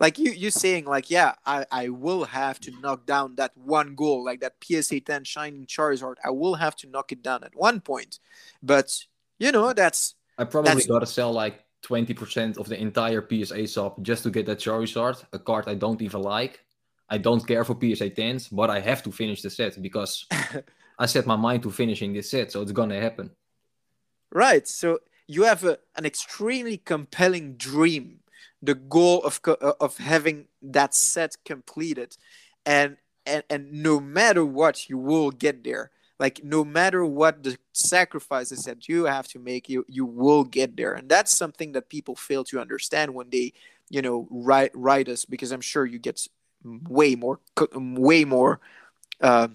like you you saying like yeah i i will have to knock down that one goal like that psa 10 shining charizard i will have to knock it down at one point but you know that's I probably That's- gotta sell like 20% of the entire PSA sub just to get that Charizard, a card I don't even like. I don't care for PSA 10s, but I have to finish the set because I set my mind to finishing this set, so it's gonna happen. right so you have a, an extremely compelling dream the goal of uh, of having that set completed and and and no matter what you will get there like no matter what the sacrifices that you have to make you you will get there. And that's something that people fail to understand when they you know write write us because i'm sure you get way more way more uh,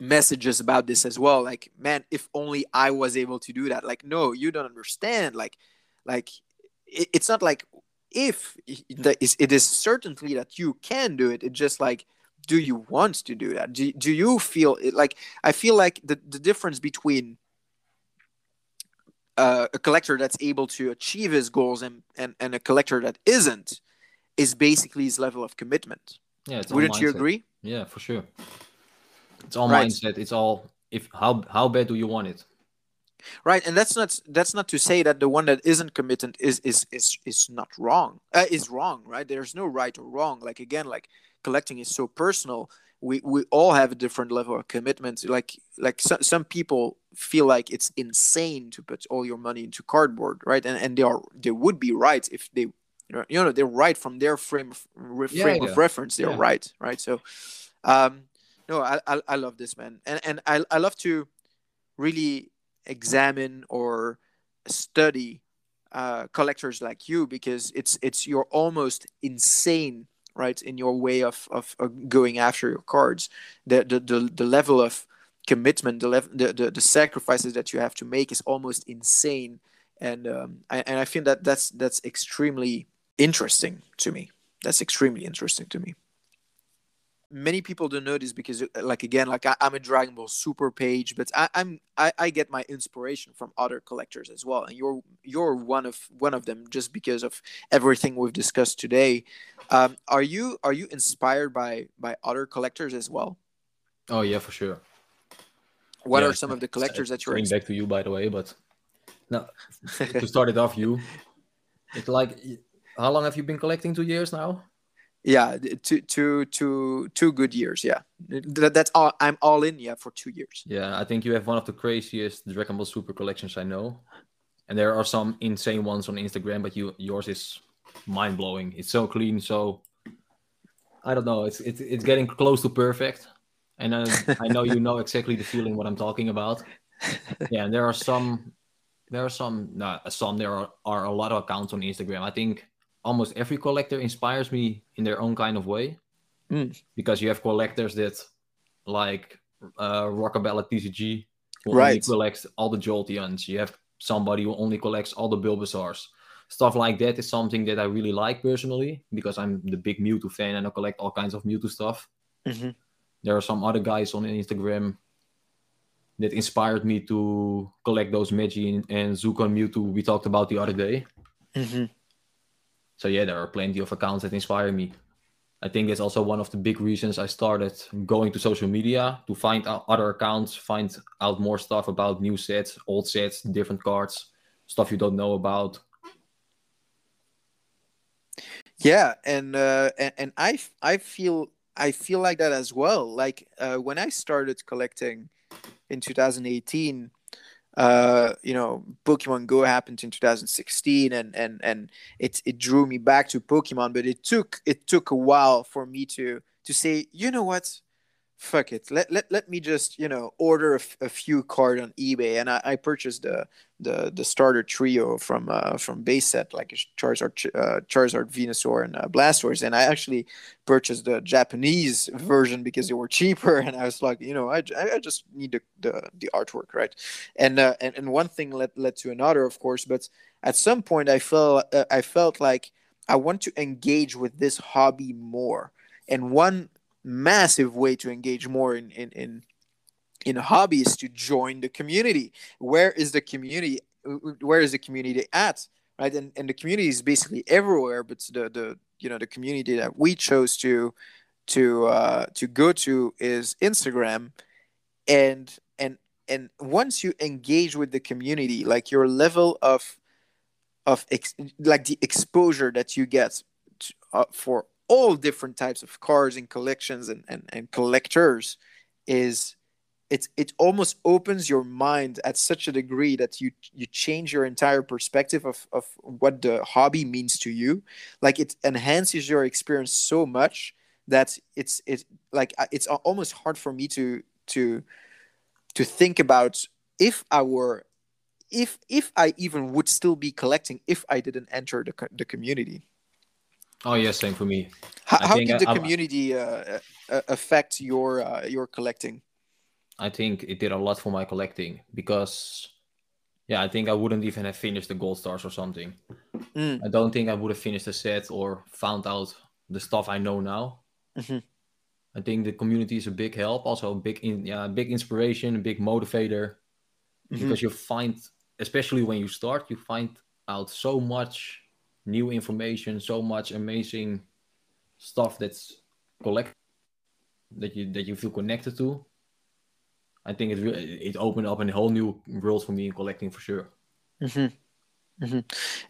messages about this as well. Like man if only i was able to do that. Like no you don't understand. Like like it, it's not like if it is certainly that you can do it. It's just like do you want to do that? Do, do you feel it like i feel like the, the difference between uh, a collector that's able to achieve his goals and, and, and a collector that isn't is basically his level of commitment. Yeah wouldn't you agree? Yeah for sure. It's all right. mindset. It's all if how how bad do you want it? Right and that's not that's not to say that the one that isn't committed is is is is not wrong uh, is wrong right? There's no right or wrong. Like again like collecting is so personal we we all have a different level of commitment like like so, some people feel like it's insane to put all your money into cardboard right and and they are they would be right if they you know they're right from their frame of, frame yeah. of reference they're yeah. right right so um no I, I i love this man and and i i love to really examine or study uh, collectors like you because it's it's you're almost insane right in your way of, of, of going after your cards the, the the, the level of commitment the, the, the the sacrifices that you have to make is almost insane. And um, I, and I feel that that's that's extremely interesting to me. That's extremely interesting to me many people don't know this because like again like I, am a dragon ball super page but I, i'm I, I get my inspiration from other collectors as well and you're you're one of one of them just because of everything we've discussed today. Um, are you are you inspired by by other collectors as well? Oh yeah for sure. What yeah, are some of the collectors that you're going back to you by the way but no to start it off you it's like how long have you been collecting? Two years now yeah two two two two good years yeah. That's all i'm all in yeah for two years. Yeah i think you have one of the craziest dragon ball super collections i know. And there are some insane ones on instagram but you yours is mind-blowing. It's so clean so i don't know it's it's, it's getting close to perfect. And uh, i know you know exactly the feeling what i'm talking about. Yeah and there are some there are some no some there are, are a lot of accounts on instagram. I think almost every collector inspires me in their own kind of way. Mm. Because you have collectors that like uh, Rockabella TCG who right. only collects all the Jolteons. You have somebody who only collects all the Bulbasaurs. Stuff like that is something that I really like personally because I'm the big Mewtwo fan and I collect all kinds of Mewtwo stuff. Mm-hmm. There are some other guys on Instagram that inspired me to collect those Magi and Zuko Mewtwo we talked about the other day. Mm-hmm so yeah, there are plenty of accounts that inspire me. I think that's also one of the big reasons I started going to social media to find out other accounts, find out more stuff about new sets, old sets, different cards, stuff you don't know about. Yeah, and uh, and, and I I feel I feel like that as well. Like uh, when I started collecting in 2018, uh, you know, Pokemon Go happened in 2016, and and and it it drew me back to Pokemon. But it took it took a while for me to to say, you know what, fuck it. Let, let, let me just you know order a, a few card on ebay. And I, I purchased the, the the starter trio from uh from base set like charizard uh, charizard venusaur and uh, blastoise. And i actually purchased the japanese version because they were cheaper. And i was like you know i, I just need the, the, the artwork right? And, uh, and and one thing led, led to another of course. But at some point i felt uh, i felt like i want to engage with this hobby more. And one massive way to engage more in in in in hobbies to join the community. Where is the community where is the community at right? And, and the community is basically everywhere but the the you know the community that we chose to to uh to go to is instagram. And and and once you engage with the community like your level of of ex- like the exposure that you get to, uh, for all different types of cars and collections and, and, and collectors is it it almost opens your mind at such a degree that you you change your entire perspective of, of what the hobby means to you like it enhances your experience so much that it's uh, it's like it's almost hard for me to to to think about if I were if if I even would still be collecting if I didn't enter the, the community. Oh yeah, same for me. How, how did the I, community uh, uh, affect your uh, your collecting? I think it did a lot for my collecting because, yeah, I think I wouldn't even have finished the gold stars or something. Mm. I don't think I would have finished the set or found out the stuff I know now. Mm-hmm. I think the community is a big help, also a big, in, yeah, big inspiration, a big motivator, mm-hmm. because you find, especially when you start, you find out so much new information, so much amazing stuff that's collect that you that you feel connected to. I think it it opened up a whole new world for me in collecting for sure. Mm-hmm. Mm-hmm.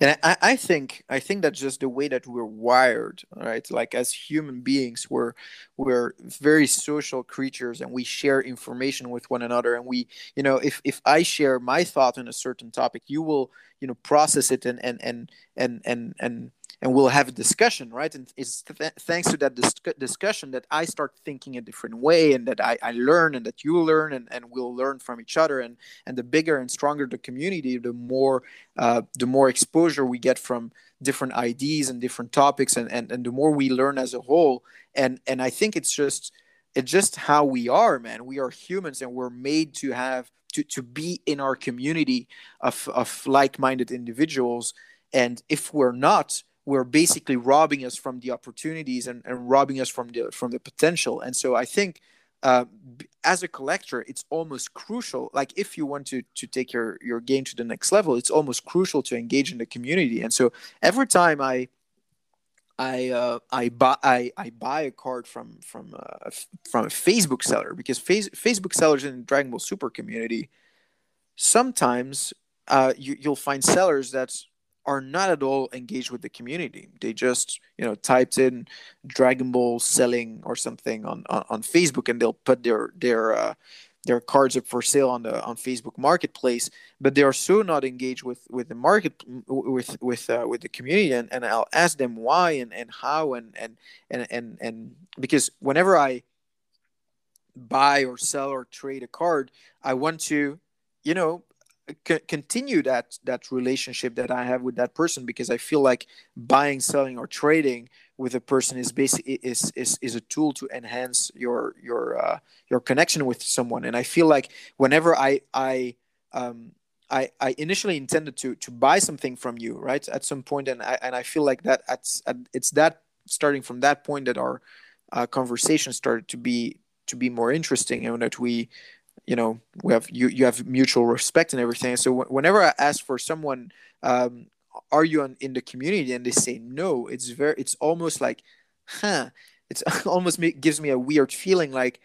And I, I think I think that's just the way that we're wired, right? Like as human beings, we're we're very social creatures, and we share information with one another. And we, you know, if if I share my thought on a certain topic, you will, you know, process it and and and and and and and we'll have a discussion right? And it's th- thanks to that dis- discussion that i start thinking a different way and that I, I learn and that you learn and, and we'll learn from each other. And and the bigger and stronger the community the more uh, the more exposure we get from different ideas and different topics and, and and the more we learn as a whole. And and i think it's just it's just how we are man. We are humans and we're made to have to, to be in our community of, of like-minded individuals. And if we're not were basically robbing us from the opportunities and, and robbing us from the from the potential. And so I think uh, as a collector, it's almost crucial. Like if you want to to take your your game to the next level, it's almost crucial to engage in the community. And so every time I I uh, I buy I, I buy a card from from uh, from a Facebook seller because face, Facebook sellers in the Dragon Ball Super community sometimes uh, you, you'll find sellers that's are not at all engaged with the community. They just, you know, typed in Dragon Ball selling or something on, on, on Facebook and they'll put their their uh, their cards up for sale on the on Facebook Marketplace, but they are so not engaged with with the market with with uh, with the community, and, and I'll ask them why and, and how and and and and and because whenever I buy or sell or trade a card, I want to, you know, c- continue that that relationship that I have with that person because I feel like buying, selling, or trading with a person is basically is is is a tool to enhance your your uh, your connection with someone. And I feel like whenever I I um, I, I initially intended to to buy something from you right at some point and I and I feel like that at, at it's that starting from that point that our uh, conversation started to be to be more interesting and that we you know we have you you have mutual respect and everything. So w- whenever i ask for someone um, are you on, in the community and they say no it's very it's almost like huh it's almost me, gives me a weird feeling like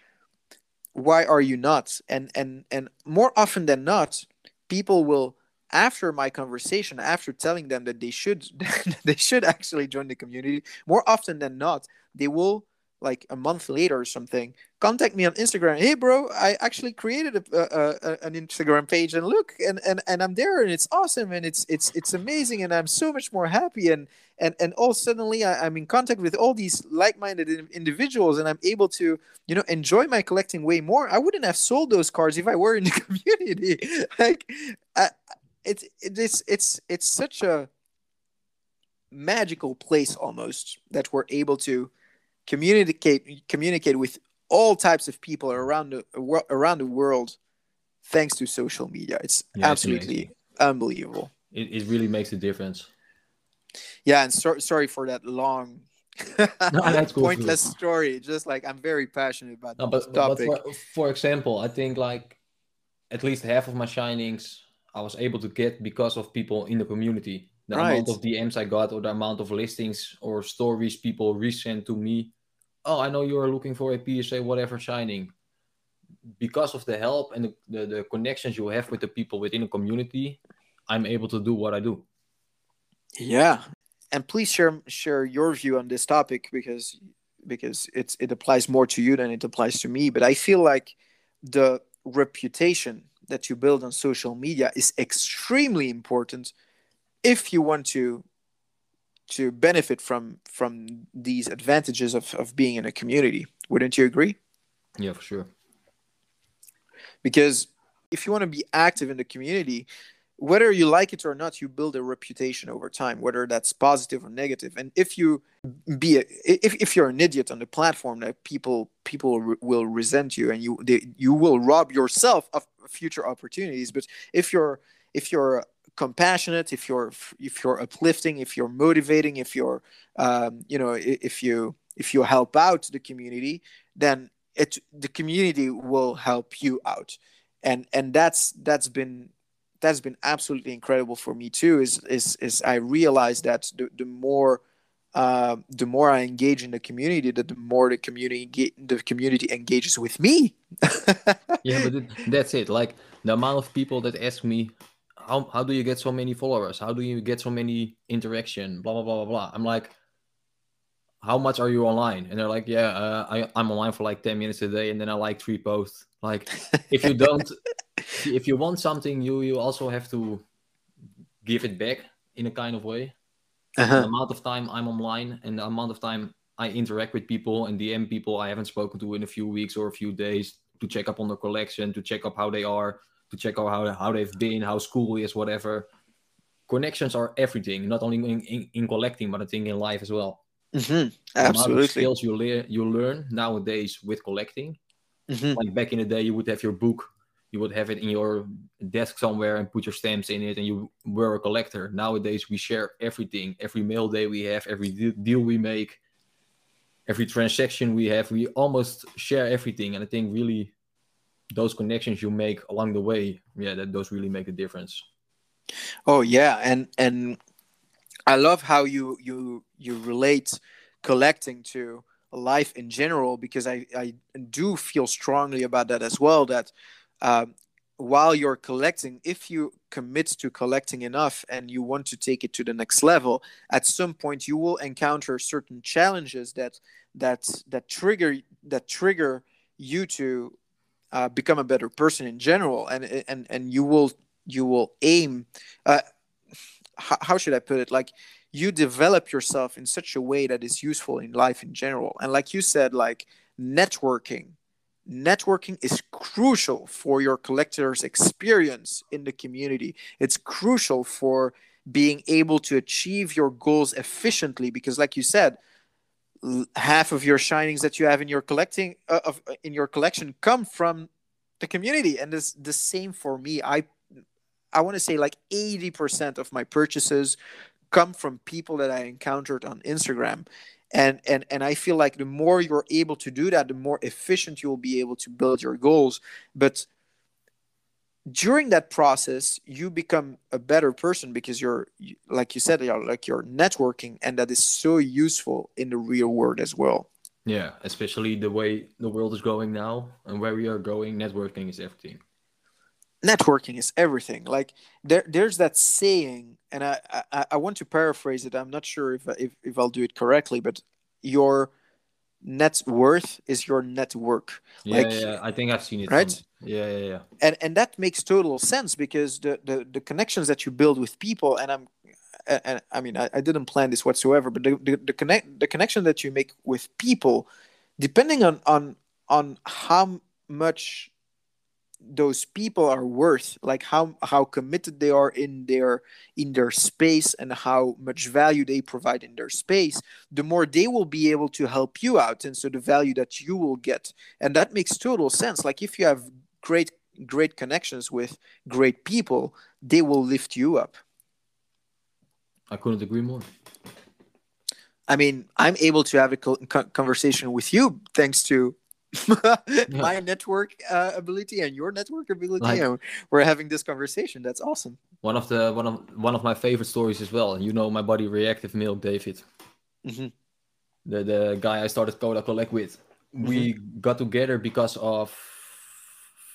why are you not? And and and more often than not people will after my conversation after telling them that they should they should actually join the community more often than not they will like a month later or something, contact me on Instagram. Hey, bro, I actually created a, a, a, an Instagram page, and look, and, and and I'm there, and it's awesome, and it's it's it's amazing, and I'm so much more happy, and and and all suddenly I, am in contact with all these like-minded individuals, and I'm able to you know enjoy my collecting way more. I wouldn't have sold those cards if I were in the community. like, I, it's it's it's it's such a magical place almost that we're able to communicate communicate with all types of people around the around the world thanks to social media. It's yeah, absolutely it's unbelievable. It, it really makes a difference. Yeah, and so, sorry for that long no, cool pointless story. Just like I'm very passionate about no, but, topic. But for, for example, I think like at least half of my shinings I was able to get because of people in the community the right. amount of DMs I got or the amount of listings or stories people resend to me. Oh, I know you are looking for a PSA, whatever shining. Because of the help and the, the, the connections you have with the people within the community, I'm able to do what I do. Yeah. And please share share your view on this topic because because it's it applies more to you than it applies to me. But I feel like the reputation that you build on social media is extremely important if you want to to benefit from from these advantages of, of being in a community wouldn't you agree? Yeah for sure. Because if you want to be active in the community whether you like it or not you build a reputation over time whether that's positive or negative. And if you be a, if, if you're an idiot on the platform that people people re- will resent you and you they, you will rob yourself of future opportunities. But if you're if you're compassionate if you're if you're uplifting if you're motivating if you're um, you know if you if you help out the community then it the community will help you out and and that's that's been that's been absolutely incredible for me too. Is is is I realized that the, the more uh, the more I engage in the community, the, the more the community the community engages with me. yeah, but it, that's it. Like the amount of people that ask me, how how do you get so many followers? How do you get so many interaction? Blah blah blah blah blah. I'm like, how much are you online? And they're like, yeah, uh, I I'm online for like ten minutes a day, and then I like three posts. Like, if you don't if you want something, you you also have to give it back in a kind of way. Uh-huh. The amount of time I'm online and the amount of time I interact with people and DM people I haven't spoken to in a few weeks or a few days to check up on their collection, to check up how they are, to check out how, how they've been, how school is, whatever. Connections are everything, not only in, in, in collecting, but I think in life as well. Mm-hmm. Absolutely. skills you, le- you learn nowadays with collecting. Mm-hmm. Like back in the day, you would have your book you would have it in your desk somewhere and put your stamps in it and you were a collector nowadays we share everything every mail day we have every deal we make every transaction we have we almost share everything and i think really those connections you make along the way yeah that those really make a difference. Oh yeah and and i love how you you you relate collecting to life in general because i i do feel strongly about that as well that um, while you're collecting, if you commit to collecting enough and you want to take it to the next level, at some point you will encounter certain challenges that that that trigger that trigger you to uh, become a better person in general, and and and you will you will aim. Uh, how, how should I put it? Like you develop yourself in such a way that is useful in life in general, and like you said, like networking networking is crucial for your collector's experience in the community. It's crucial for being able to achieve your goals efficiently because, like you said, half of your shinings that you have in your collecting uh, of in your collection come from the community, and it's the same for me. I I want to say like eighty percent of my purchases come from people that I encountered on Instagram. And and and i feel like the more you're able to do that the more efficient you'll be able to build your goals. But during that process you become a better person because you're like you said you're like you're networking and that is so useful in the real world as well. Yeah especially the way the world is going now and where we are going networking is everything. Networking is everything. Like there there's that saying and I, I, I want to paraphrase it. I'm not sure if, if if i'll do it correctly but your net worth is your network yeah, like, yeah i think i've seen it right? from, yeah yeah yeah. And and that makes total sense because the the, the connections that you build with people and i'm and i mean i, I didn't plan this whatsoever but the, the, the connect the connection that you make with people depending on on on how much those people are worth like how how committed they are in their in their space and how much value they provide in their space the more they will be able to help you out. And so the value that you will get and that makes total sense. Like if you have great great connections with great people they will lift you up. I couldn't agree more. I mean i'm able to have a conversation with you thanks to my network uh, ability and your network ability like, and we're having this conversation. That's awesome. One of the one of one of my favorite stories as well you know my buddy reactive milk david. Mm-hmm. the the guy i started Kodak collect with. Mm-hmm. we got together because of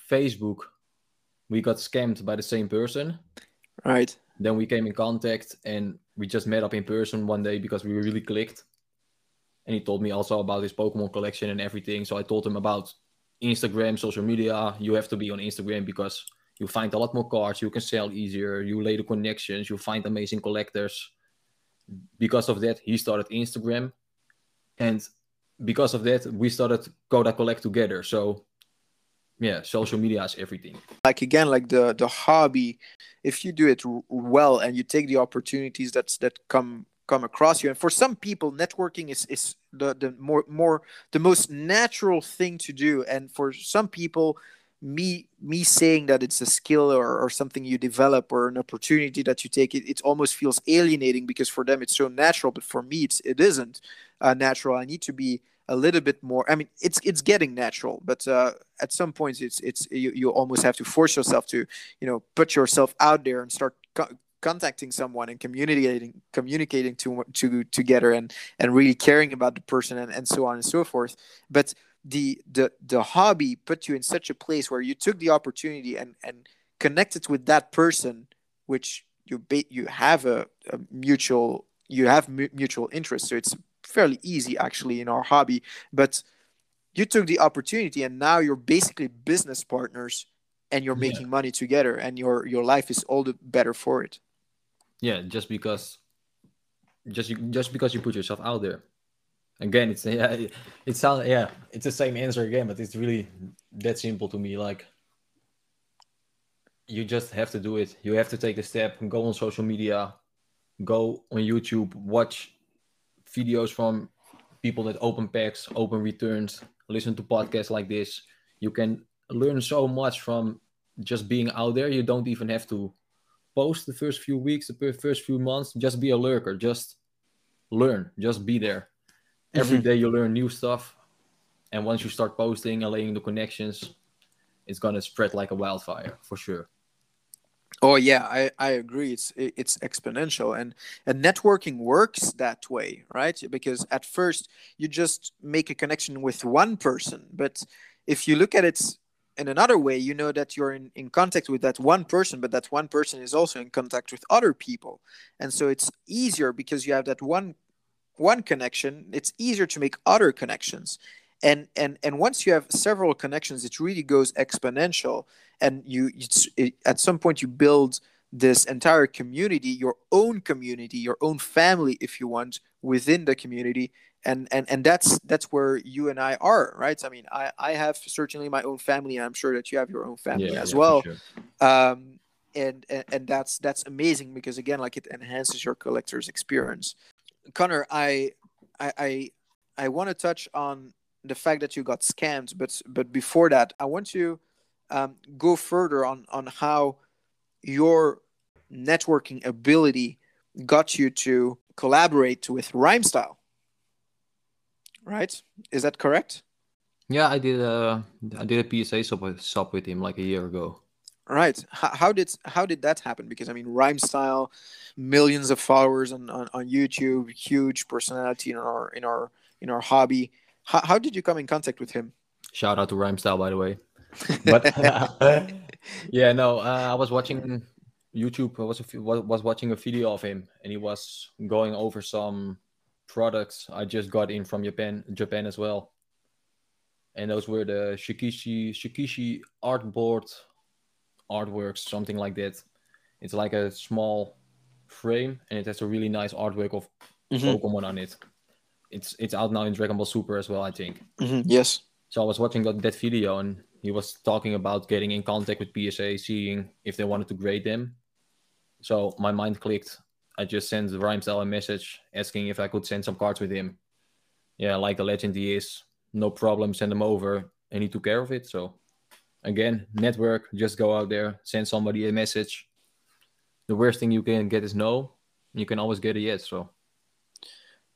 facebook. We got scammed by the same person. Right. Then we came in contact and we just met up in person one day because we really clicked and he told me also about his Pokemon collection and everything. So I told him about Instagram, social media. You have to be on Instagram because you find a lot more cards. You can sell easier. You lay the connections. You find amazing collectors. Because of that, he started Instagram, and because of that, we started Kodak Collect together. So yeah, social media is everything. Like again, like the the hobby, if you do it well and you take the opportunities that's that come come across you, and for some people, networking is is the the more more the most natural thing to do, and for some people. Me, me saying that it's a skill or, or something you develop or an opportunity that you take, it, it almost feels alienating because for them it's so natural, but for me it's it isn't uh, natural. I need to be a little bit more. I mean, it's it's getting natural, but uh, at some points, it's it's you, you almost have to force yourself to you know put yourself out there and start contacting someone and communicating communicating to to together and and really caring about the person and, and so on and so forth. But the the the hobby put you in such a place where you took the opportunity and and connected with that person, which you you have a, a mutual you have mutual interest. So it's fairly easy actually in our hobby but you took the opportunity and now you're basically business partners and you're making yeah. money together and your your life is all the better for it yeah just because just just because you put yourself out there again it's yeah it, it sounds yeah it's the same answer again but it's really that simple to me like you just have to do it you have to take the step go on social media go on youtube watch videos from people that open packs, open returns, listen to podcasts like this. You can learn so much from just being out there. You don't even have to post the first few weeks, the first few months. Just be a lurker. Just learn. Just be there. Every mm-hmm. day you learn new stuff. And once you start posting and laying the connections, it's gonna spread like a wildfire for sure. Oh yeah, I, I agree. It's it's exponential and and networking works that way, right? Because at first you just make a connection with one person, but if you look at it in another way, you know that you're in, in contact with that one person, but that one person is also in contact with other people. And so it's easier because you have that one one connection, it's easier to make other connections. And and and once you have several connections, it really goes exponential and you it, at some point you build this entire community your own community your own family if you want within the community. And and and that's that's where you and i are right? I mean i i have certainly my own family and i'm sure that you have your own family yeah, as yeah, well. sure. um and, and and that's that's amazing because again like it enhances your collector's experience. Connor i i i, I want to touch on the fact that you got scammed but but before that i want to um, go further on on how your networking ability got you to collaborate with Rhymestyle. Right? Is that correct? Yeah, I did a I did a PSA sub with, with him like a year ago. Right. How, how did how did that happen? Because I mean, Rhymestyle, millions of followers on, on, on YouTube, huge personality in our in our in our hobby. How, how did you come in contact with him? Shout out to Rhymestyle, by the way but yeah, no, uh, I was watching YouTube. I was was watching a video of him, and he was going over some products I just got in from Japan, Japan as well. And those were the Shikishi Shikishi artboard artworks, something like that. It's like a small frame, and it has a really nice artwork of mm-hmm. Pokemon on it. It's it's out now in Dragon Ball Super as well, I think. Mm-hmm. Yes. So I was watching that, that video, and he was talking about getting in contact with PSA, seeing if they wanted to grade them. So my mind clicked. I just sent Rhymestyle a message asking if I could send some cards with him. Yeah, like the legend he is, no problem, send them over, and he took care of it. So again, network, just go out there, send somebody a message. The worst thing you can get is no. You can always get a yes. So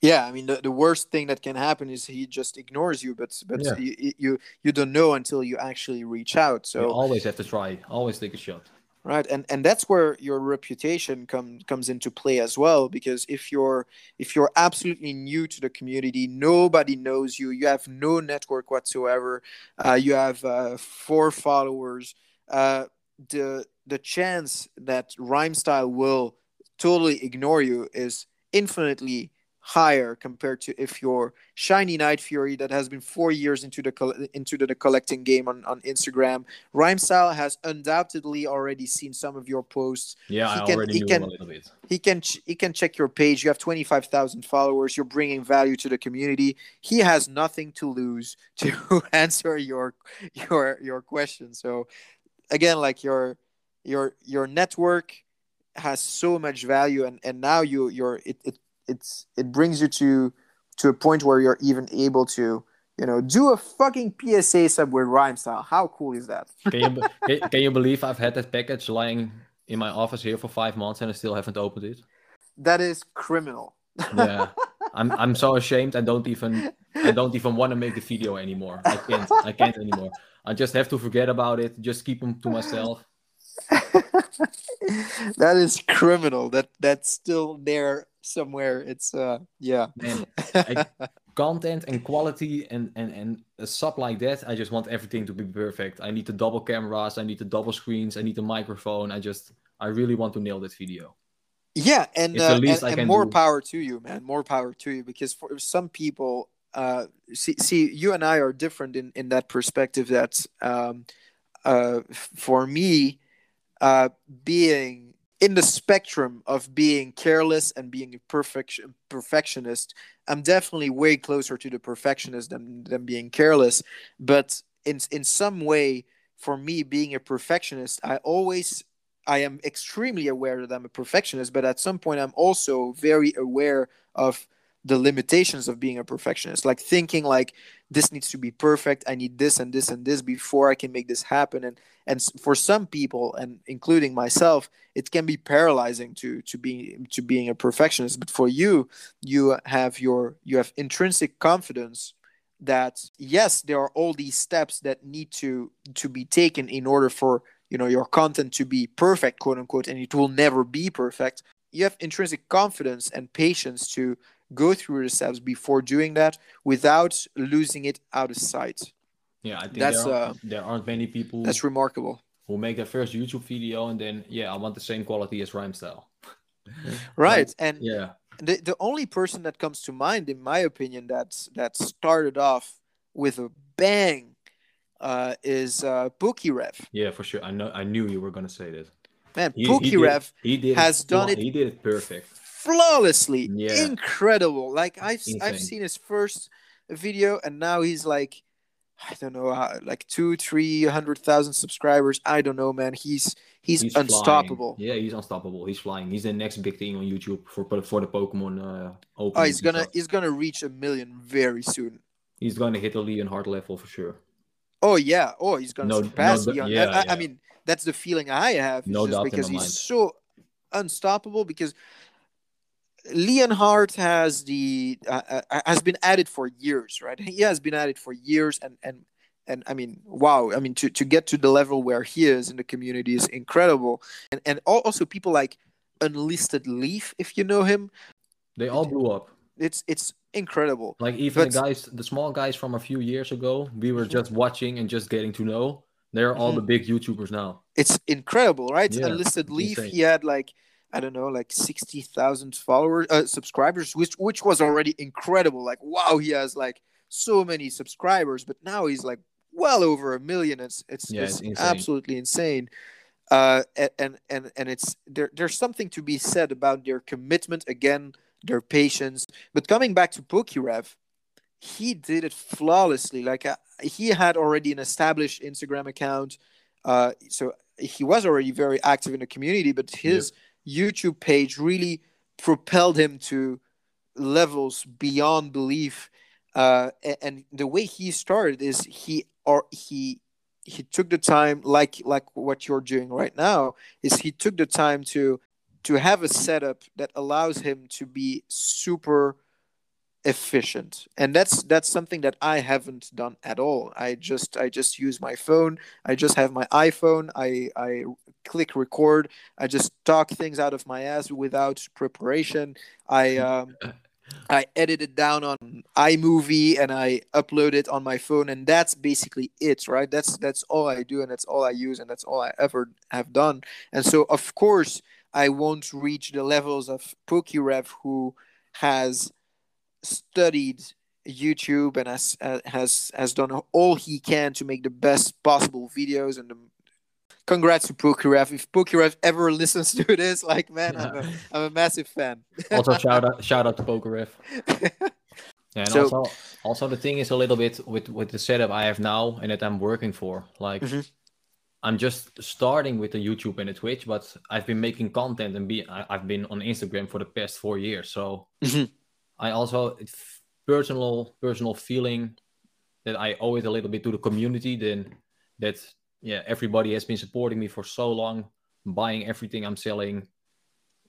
yeah, I mean the, the worst thing that can happen is he just ignores you, but but yeah. you, you you don't know until you actually reach out. So you always have to try, always take a shot. Right, and and that's where your reputation come comes into play as well. Because if you're if you're absolutely new to the community, nobody knows you, you have no network whatsoever, uh, you have uh, four followers, uh, the the chance that Rhymestyle will totally ignore you is infinitely higher compared to if you're shiny night fury that has been four years into the into the, the collecting game on, on instagram Rhymestyle has undoubtedly already seen some of your posts. Yeah he I can, already he knew can, a little bit. he can ch- he can check your page. You have 25000 followers. You're bringing value to the community. He has nothing to lose to answer your your your question. So again like your your your network has so much value and and now you you're it, it it's it brings you to to a point where you're even able to you know do a fucking PSA sub with Rhymestyle. How cool is that? Can you, can, can you believe I've had that package lying in my office here for five months and I still haven't opened it? that is criminal. Yeah, I'm I'm so ashamed. I don't even I don't even want to make the video anymore. I can't I can't anymore. I just have to forget about it. Just keep them to myself. that is criminal. That that's still there somewhere. It's uh yeah. Man, I- content and quality and and and a sub like that i just want everything to be perfect i need the double cameras i need the double screens i need the microphone i just i really want to nail that video Yeah, and uh, and, and more do. power to you, man. More power to you because for some people, uh, see, see, you and I are different in in that perspective. That um, uh, for me, uh, being in the spectrum of being careless and being a perfection perfectionist, I'm definitely way closer to the perfectionist than than being careless. But in in some way, for me, being a perfectionist, I always I am extremely aware that I'm a perfectionist, but at some point I'm also very aware of the limitations of being a perfectionist. Like thinking like this needs to be perfect. I need this and this and this before I can make this happen. And and for some people, and including myself, it can be paralyzing to to be to being a perfectionist. But for you, you have your you have intrinsic confidence that yes, there are all these steps that need to to be taken in order for you know your content to be perfect quote unquote and it will never be perfect you have intrinsic confidence and patience to go through the steps before doing that without losing it out of sight. Yeah i think That's, there, are, uh, there aren't many people that's remarkable. who make their first youtube video and then yeah i want the same quality as Rhymestyle. Right and yeah. the, the only person that comes to mind in my opinion that's that started off with a bang uh, is uh, Pokerev. yeah for sure. I know i knew you were gonna say this. Man, He- he Pookie did- Rev he did has done it he did it perfect flawlessly Yeah. incredible like i've i've seen his first video and now he's like i don't know how, like two three hundred thousand subscribers i don't know man he's he's, He's flying. unstoppable Yeah, he's unstoppable. He's flying. He's the next big thing on YouTube for for the Pokemon uh, oh he's gonna stuff. he's gonna reach a million very soon He's gonna hit the Leonhart level for sure. oh yeah oh he's gonna No- surpass no, Leon. yeah, I, I mean that's the feeling i have No just doubt in because he's mind. so unstoppable because Leonhart has the uh, uh, has been at it for years, right? He has been at it for years, and and and I mean, wow! I mean, to, to get to the level where he is in the community is incredible, and and also people like Unlisted Leaf, if you know him, They all blew up. it's it's incredible. Like even the guys, the small guys from a few years ago, we were Mhm. just watching and just getting to know. They're all Mhm. the big YouTubers now. It's incredible, right? Yeah, Unlisted Leaf, insane. he had like I don't know, like sixty thousand followers, uh, subscribers, which which was already incredible. Like wow, he has like so many subscribers, but now he's like well over a million. It's it's, Yeah, it's it's insane. absolutely insane. Uh, and and and it's there. There's something to be said about their commitment again, their patience. But coming back to Pokerev, he did it flawlessly. Like uh, he had already an established Instagram account, uh, so he was already very active in the community. But his YouTube page really propelled him to levels beyond belief. Uh, and, the way he started is he or he he took the time like like what you're doing right now is he took the time to to have a setup that allows him to be super efficient. And that's that's something that i haven't done at all. I just i just use my phone. I just have my iphone. I i click record. I just talk things out of my ass without preparation. I um i edit it down on imovie and i upload it on my phone. And that's basically it right? That's that's all i do and that's all i use and that's all i ever have done. And so of course i won't reach the levels of pokerev who has studied YouTube and has uh, has has done all he can to make the best possible videos and the, congrats to Pokerev. If Pokerev ever listens to this, like man, I'm, a, I'm a massive fan. also shout out shout out to. Yeah, and So- also also the thing is a little bit with with the setup I have now and that I'm working for. Like Mhm. I'm just starting with the YouTube and the Twitch, but I've been making content and be I, I've been on Instagram for the past four years. So Mhm. I also personal personal feeling that I owe it a little bit to the community. Then that yeah everybody has been supporting me for so long, buying everything I'm selling,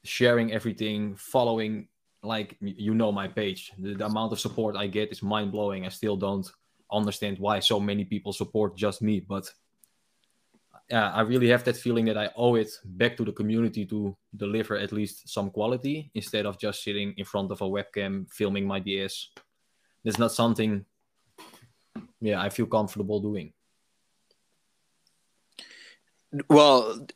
sharing everything, following like you know my page. The, the amount of support I get is mind blowing. I still don't understand why so many people support just me, but yeah, I really have that feeling that I owe it back to the community to deliver at least some quality instead of just sitting in front of a webcam filming my DS. That's not something, yeah, I feel comfortable doing. well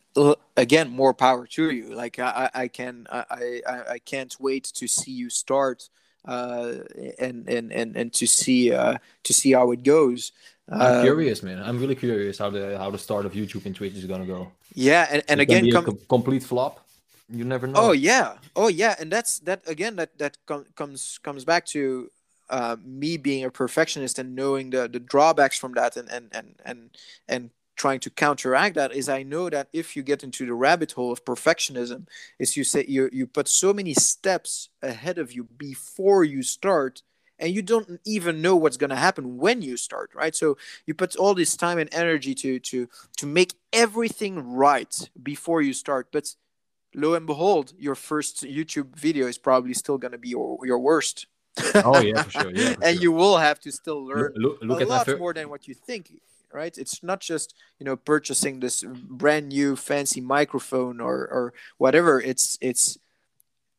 again more power to you like i i I can i i i can't wait to see you start uh and and and, and to see uh to see how it goes I'm Um, curious, man. I'm really curious how the how the start of YouTube and Twitch is gonna go. yeah and, and It again com- complete flop. You never know. Oh yeah, oh yeah, and that's that again. That that com- comes comes back to uh, me being a perfectionist and knowing the the drawbacks from that, and and and and and trying to counteract that is I know that if you get into the rabbit hole of perfectionism, is you say you you put so many steps ahead of you before you start. And you don't even know what's going to happen when you start, right? So you put all this time and energy to to to make everything right before you start, but lo and behold, your first YouTube video is probably still going to be your, your worst. Oh, yeah, for sure, yeah, for and sure. you will have to still learn look, look a lot fir- more than what you think, right? It's not just you know purchasing this brand new fancy microphone or or whatever. It's it's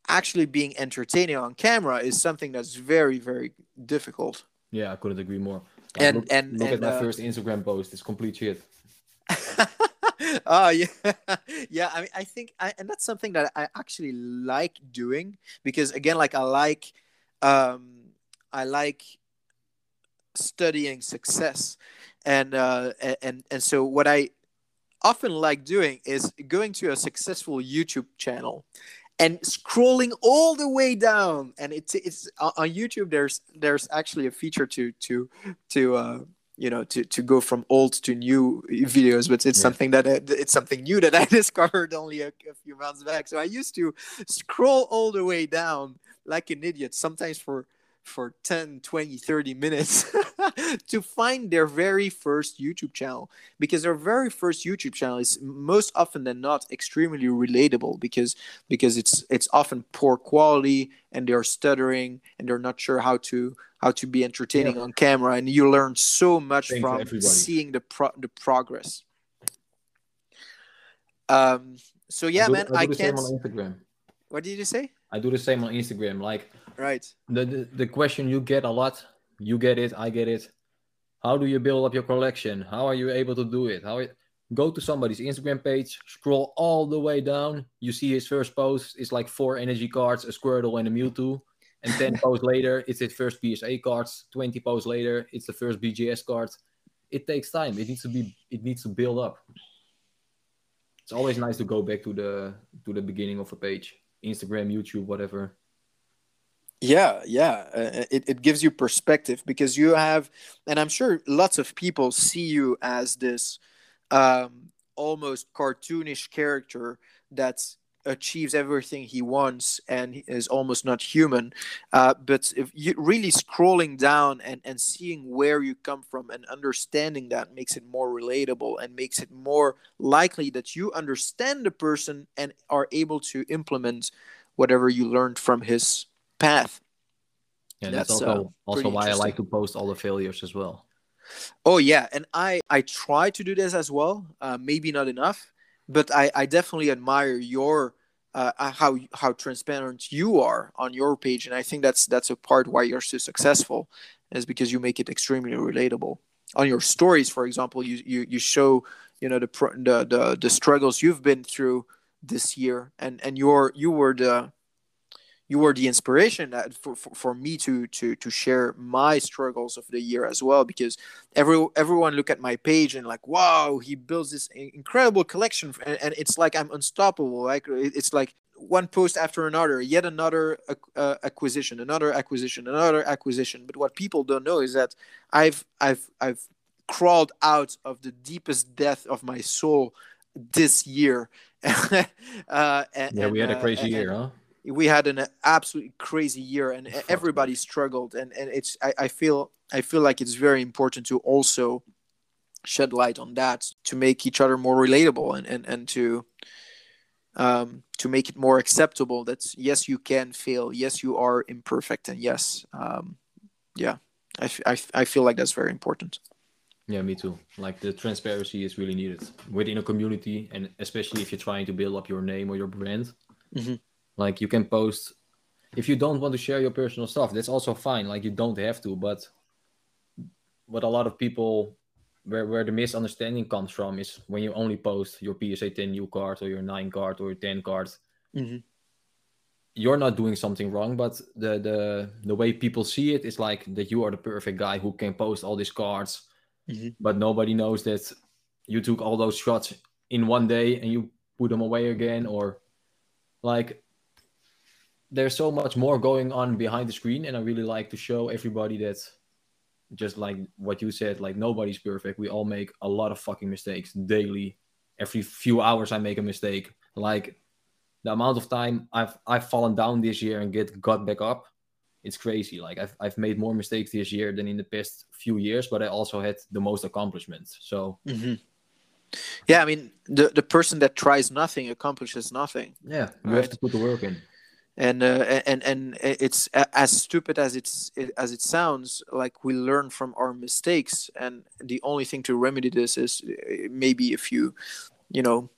actually being entertaining on camera is something that's very very difficult. Yeah, I couldn't agree more. Like, And- look, and- look and, at my uh, first Instagram post. It's complete shit. oh yeah yeah i mean i think I, and that's something that i actually like doing because again like i like um i like studying success and uh and and so what i often like doing is going to a successful youtube channel and scrolling all the way down and it's it's on youtube there's there's actually a feature to to to uh you know to, to go from old to new videos but it's Yeah. something that I, it's something new that i discovered only a, a few months back so i used to scroll all the way down like an idiot sometimes for for 10 20 30 minutes to find their very first youtube channel. Because their very first youtube channel is most often than not extremely relatable because because it's it's often poor quality and they're stuttering and they're not sure how to how to be entertaining on camera. And you learn so much for from seeing the pro- the progress. Um so yeah I do, man I, i, can't same on Instagram. what did you say? I do the same on Instagram. Like right the, the the question you get a lot, you get it, I get it. How do you build up your collection? How are you able to do it? How it, go to somebody's Instagram page, scroll all the way down. You see his first post is like four energy cards, a Squirtle, and a Mewtwo. And 10 posts later, it's his first PSA cards. 20 posts later, it's the first BGS cards. It takes time. It needs to be it needs to build up. It's always nice to go back to the to the beginning of a page. Instagram, YouTube, whatever. Yeah, yeah. Uh, it, it gives you perspective because you have, and I'm sure lots of people see you as this um, almost cartoonish character that achieves everything he wants and is almost not human. Uh, but if you really scrolling down and, and seeing where you come from and understanding that makes it more relatable and makes it more likely that you understand the person and are able to implement whatever you learned from his path. Yeah, that's, That's, also also why I like to post all the failures as well. Oh yeah, and I I try to do this as well. Uh, maybe not enough, but I I definitely admire your uh, uh, how how transparent you are on your page, and I think that's that's a part why you're so successful, is because you make it extremely relatable. On your stories, for example, you you you show you know the pro- the the, the struggles you've been through this year, and and you're you were the you were the inspiration that for, for, for me to to to share my struggles of the year as well because every everyone look at my page and like wow he builds this incredible collection and, and it's like i'm unstoppable like it's like one post after another yet another uh, acquisition another acquisition another acquisition. But what people don't know is that i've i've i've crawled out of the deepest depth of my soul this year. Uh, and, yeah we had a crazy uh, year huh we had an absolutely crazy year and everybody struggled. And, and it's I, I feel i feel like it's very important to also shed light on that to make each other more relatable and and, and to um, to make it more acceptable that yes you can fail. Yes you are imperfect. And yes um, yeah I, I, I feel like that's very important. Yeah me too. Like the transparency is really needed within a community. And especially if you're trying to build up your name or your brand. Mm-hmm. Like you can post if you don't want to share your personal stuff, that's also fine. Like you don't have to, but what a lot of people where where the misunderstanding comes from is when you only post your PSA 10 new card or your 9 card or your 10 card. Mm-hmm. You're not doing something wrong, but the the the way people see it is like that you are the perfect guy who can post all these cards, mm-hmm. but nobody knows that you took all those shots in one day and you put them away again, or like there's so much more going on behind the screen and i really like to show everybody that just like what you said like nobody's perfect. We all make a lot of fucking mistakes daily. Every few hours i make a mistake. Like the amount of time i've i've fallen down this year and get got back up it's crazy. Like i've, I've made more mistakes this year than in the past few years but i also had the most accomplishments so. Mm-hmm. yeah i mean the the person that tries nothing accomplishes nothing. Yeah you right? have to put the work in and uh, and and it's as stupid as it's as it sounds like we learn from our mistakes. And the only thing to remedy this is uh, maybe if you you know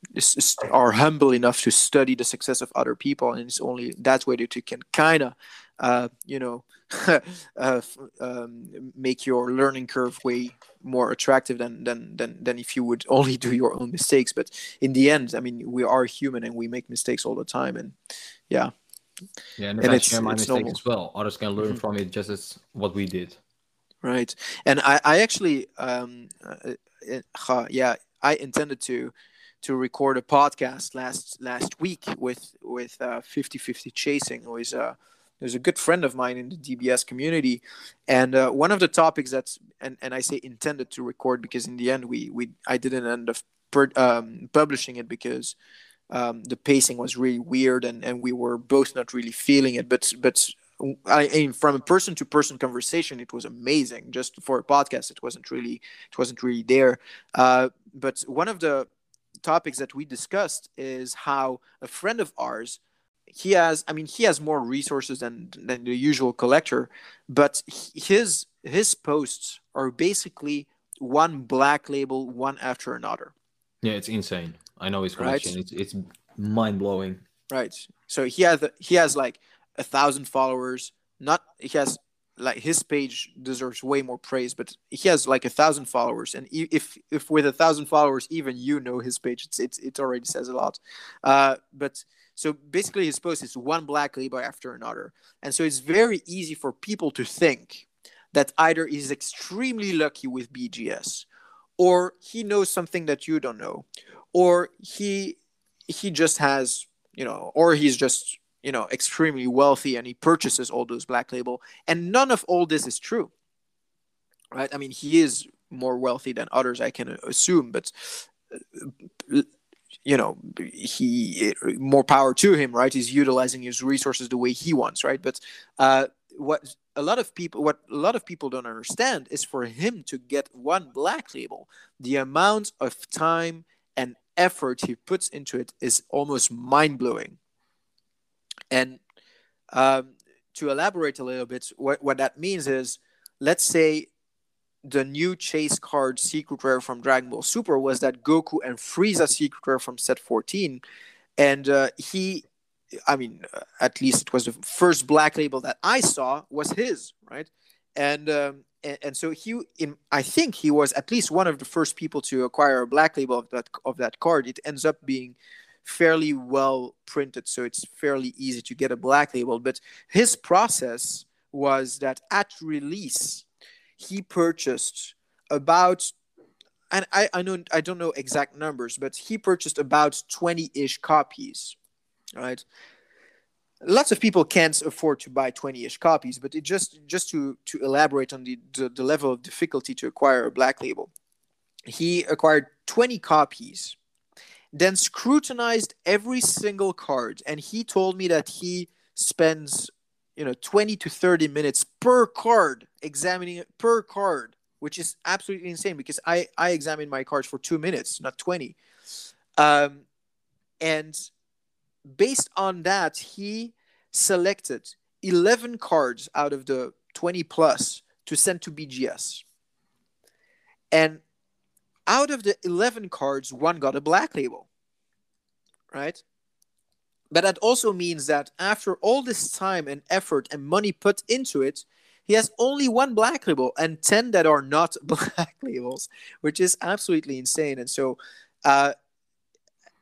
are humble enough to study the success of other people and it's only that way that you can kind of uh, you know uh, um, make your learning curve way more attractive than, than than than if you would only do your own mistakes. But in the end i mean we are human and we make mistakes all the time. And yeah yeah, and, and I share my mistake normal. as well, others can learn mm-hmm. from it just as what we did. Right, and I, I actually, um, uh, uh, yeah, I intended to to record a podcast last last week with with uh, 50-50 chasing, who is a there's a good friend of mine in the DBS community, and uh, one of the topics that's and, and I say intended to record because in the end we we I didn't end up per, um, publishing it because um, the pacing was really weird and, and we were both not really feeling it but but I mean, from a person to person conversation, it was amazing. Just for a podcast, it wasn't really, it wasn't really there. Uh, but one of the topics that we discussed is how a friend of ours, he has, I mean, he has more resources than than the usual collector, but his his posts are basically one black label, one after another. Yeah, it's insane. I know his collection. Right? It's it's mind blowing. Right. So he has he has like a thousand followers. Not he has like his page deserves way more praise, but he has like a thousand followers, and if if with a thousand followers, even you know his page, it's, it's it already says a lot. Uh, but so basically, his post is one black label after another, and so it's very easy for people to think that either he's extremely lucky with BGS, or he knows something that you don't know, or he he just has you know or he's just you know extremely wealthy and he purchases all those black label. And none of all this is true right? I mean he is more wealthy than others i can assume but you know he more power to him right? He's utilizing his resources the way he wants right? But uh what a lot of people what a lot of people don't understand is for him to get one black label the amount of time effort he puts into it is almost mind blowing. And um, to elaborate a little bit, what, what that means is let's say the new chase card secret rare from Dragon Ball Super was that Goku and Frieza secret rare from set 14. And uh, he, I mean, at least it was the first black label that I saw was his, right? And um, and, and, so he in i think he was at least one of the first people to acquire a black label of that of that card it ends up being fairly well printed, so it's fairly easy to get a black label. But his process was that at release, he purchased about and I, I know I don't know exact numbers, but he purchased about 20-ish copies. Right. Lots of people can't afford to buy 20-ish copies, but it just just to to elaborate on the, the, the level of difficulty to acquire a black label. He acquired 20 copies, then scrutinized every single card, and he told me that he spends you know 20 to 30 minutes per card examining it per card which is absolutely insane because I I examined my cards for two minutes, not twenty, um, and based on that, he selected eleven cards out of the twenty plus to send to BGS, and out of the eleven cards, one got a black label, right? But that also means that after all this time and effort and money put into it, he has only one black label and 10 that are not black labels, which is absolutely insane. And so, uh,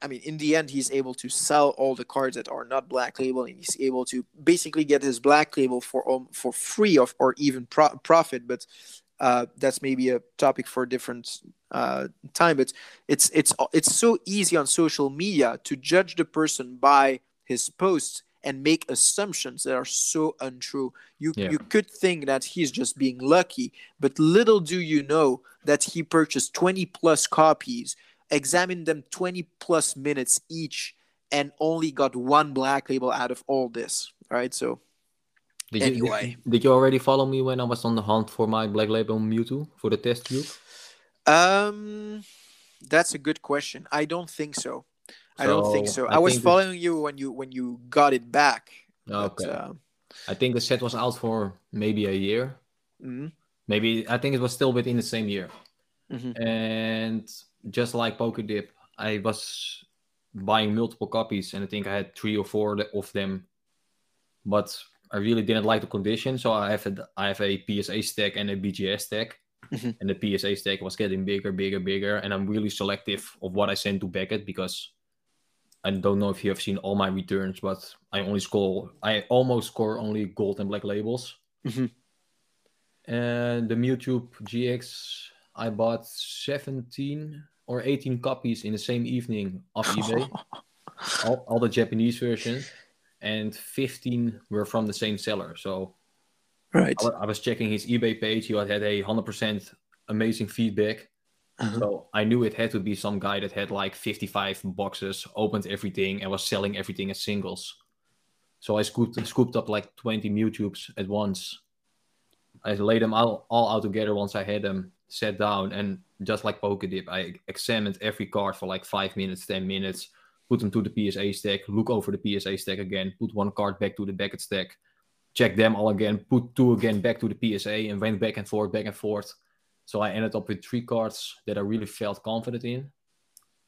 I mean, in the end, he's able to sell all the cards that are not black label, and he's able to basically get his black label for um, for free of or even pro- profit. But uh, that's maybe a topic for a different uh, time. But it's it's it's so easy on social media to judge the person by his posts and make assumptions that are so untrue. You yeah. you could think that he's just being lucky, but little do you know that he purchased 20 plus copies, examined them 20 plus minutes each, and only got one black label out of all this. Right? So did anyway. You, did, did you already follow me when I was on the hunt for my black label Mewtwo for the test tube? Um that's a good question. I don't think so. I don't think so. I, I was following this... you when you when you got it back. Okay. But, uh... I think the set was out for maybe a year. Mm-hmm. Maybe I think it was still within the same year. Mm-hmm. And just like PokéDip, I was buying multiple copies, and I think I had three or four of them. But I really didn't like the condition, so I have a I have a PSA stack and a BGS stack. Mm-hmm. And the PSA stack was getting bigger, bigger, bigger, and I'm really selective of what I send to Beckett because I don't know if you have seen all my returns, but I only score, I almost score only gold and black labels. Mm-hmm. And the Mewtwo GX, I bought 17 or 18 copies in the same evening off eBay, all, all the Japanese version, and 15 were from the same seller. So, right, I, I was checking his eBay page. He had a 100% amazing feedback uh-huh. So I knew it had to be some guy that had like 55 boxes, opened everything, and was selling everything as singles. So I scooped, scooped up like 20 Mewtwo's at once. I laid them all, all out together once I had them, sat down, and just like PokéDip, I examined every card for like 5 minutes, 10 minutes, put them to the PSA stack, look over the PSA stack again, put one card back to the Beckett stack, check them all again, put two again back to the PSA, and went back and forth, back and forth so I ended up with three cards that I really felt confident in.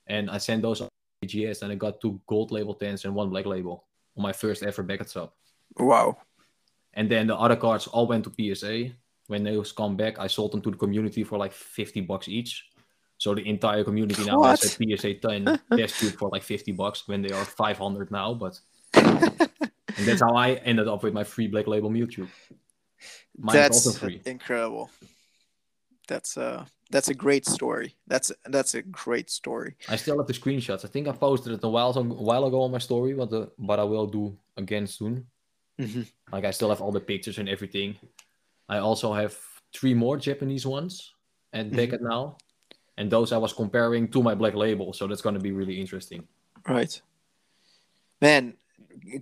And I sent those BGS and I got two gold label 10s and one black label on my first ever Beckett sub. Wow. And then the other cards all went to PSA. When those come back, I sold them to the community for like 50 bucks each. So the entire community now what? has a PSA 10 test tube for like 50 bucks when they are 500 now. But and that's how I ended up with my free black label Mewtwo. Mine that's also free. incredible that's a that's a great story. That's that's a great story. I still have the screenshots. I think I posted it a while a while ago on my story, but the, but I will do again soon. Mm-hmm. Like I still have all the pictures and everything. I also have three more Japanese ones at mm-hmm. Beckett now, and those I was comparing to my black label. So that's going to be really interesting. Right, man.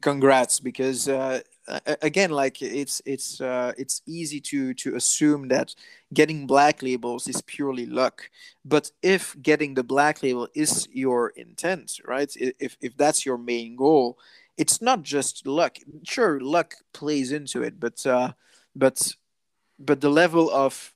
Congrats, because uh, again like it's it's uh, it's easy to to assume that getting black labels is purely luck but if getting the black label is your intent right if if that's your main goal it's not just luck sure luck plays into it but uh but but the level of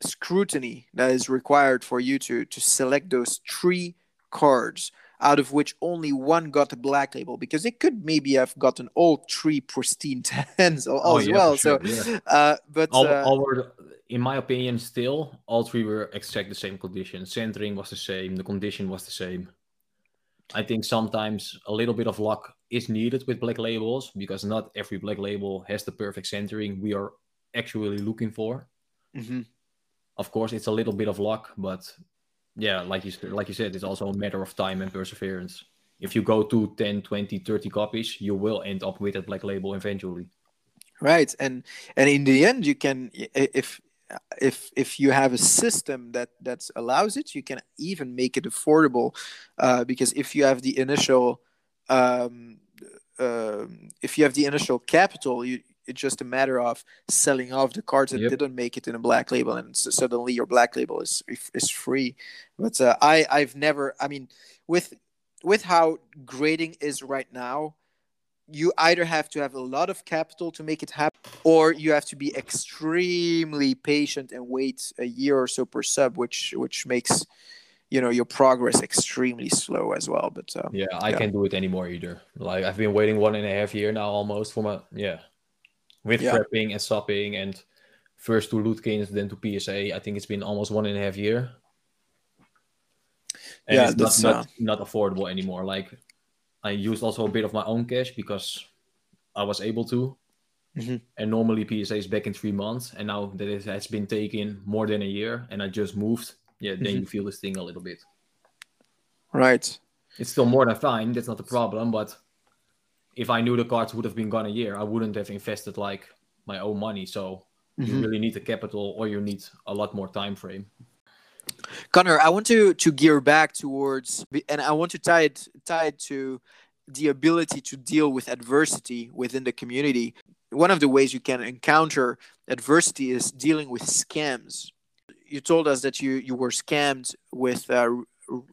scrutiny that is required for you to to select those three cards out of which only one got a black label because it could maybe have gotten all three pristine tens oh, as yeah, well. Sure, so, yeah. uh, but all, uh, all were, in my opinion, still all three were exact the same condition. Centering was the same. The condition was the same. I think sometimes a little bit of luck is needed with black labels because not every black label has the perfect centering we are actually looking for. Mm-hmm. Of course, it's a little bit of luck, but yeah, like you like you said, it's also a matter of time and perseverance. If you go to 10, 20, 30 copies, you will end up with a black label eventually. Right, and and in the end, you can if if if you have a system that that allows it, you can even make it affordable, uh, because if you have the initial um, uh, if you have the initial capital, you it's just a matter of selling off the cards that yep. didn't make it in a black label, and so suddenly your black label is is free. But uh, I I've never I mean with with how grading is right now, you either have to have a lot of capital to make it happen, or you have to be extremely patient and wait a year or so per sub, which which makes you know your progress extremely slow as well. But um, yeah, I yeah. can't do it anymore either. Like I've been waiting one and a half year now almost for my yeah, with yeah. prepping and stopping and first to Lootkins then to PSA. I think it's been almost one and a half year. And yeah, it's not, uh... not not affordable anymore. Like I used also a bit of my own cash because I was able to. Mm-hmm. And normally PSA is back in three months, and now that it has been taken more than a year, and I just moved. Yeah, then mm-hmm. you feel this thing a little bit. Right. It's still more than fine. That's not the problem. But if I knew the cards would have been gone a year, I wouldn't have invested like my own money. So mm-hmm. you really need the capital, or you need a lot more time frame. Connor, I want to to gear back towards, and I want to tie it tie it to the ability to deal with adversity within the community. One of the ways you can encounter adversity is dealing with scams. You told us that you you were scammed with uh,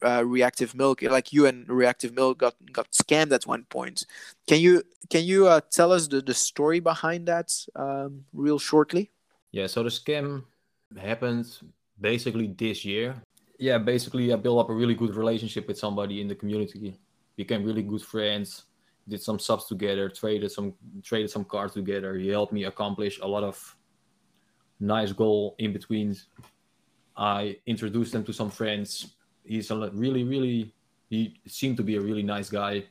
uh, reactive milk, like you and reactive milk got got scammed at one point. Can you can you uh, tell us the, the story behind that um, real shortly? Yeah, so the scam happened basically this year. Yeah, basically I built up a really good relationship with somebody in the community. Became really good friends. Did some subs together. Traded some traded some cards together. He helped me accomplish a lot of nice goal in between. I introduced them to some friends. He's a really really he seemed to be a really nice guy.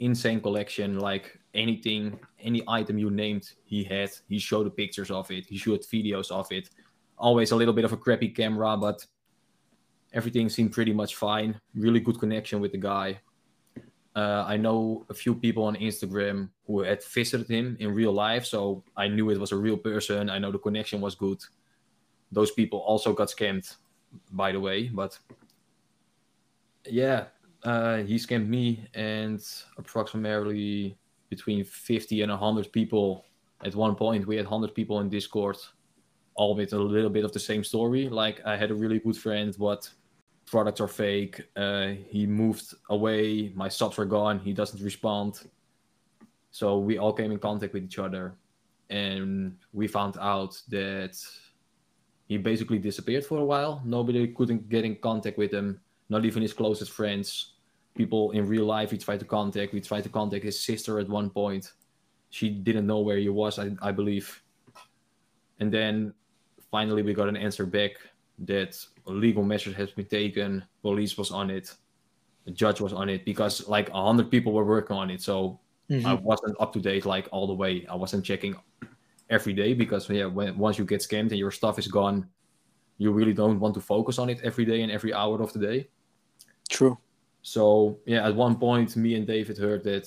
Insane collection, like anything, any item you named, he had. He showed the pictures of it. He showed videos of it always a little bit of a crappy camera, but everything seemed pretty much fine. Really good connection with the guy. Uh, I know a few people on Instagram who had visited him in real life, so I knew it was a real person. I know the connection was good. Those people also got scammed, by the way, but yeah, uh, he scammed me and approximately between 50 and 100 people at one point. We had 100 people in Discord all with a little bit of the same story. Like I had a really good friend, but products are fake. Uh, he moved away. My subs are gone. He doesn't respond. So we all came in contact with each other, and we found out that he basically disappeared for a while. Nobody couldn't get in contact with him. Not even his closest friends. People in real life he tried to contact. We tried to contact his sister at one point. She didn't know where he was, I, I believe. And then finally we got an answer back that legal measures has been taken police was on it the judge was on it because like a 100 people were working on it so mm-hmm. i wasn't up to date like all the way i wasn't checking every day because yeah when once you get scammed and your stuff is gone you really don't want to focus on it every day and every hour of the day true so yeah at one point me and david heard that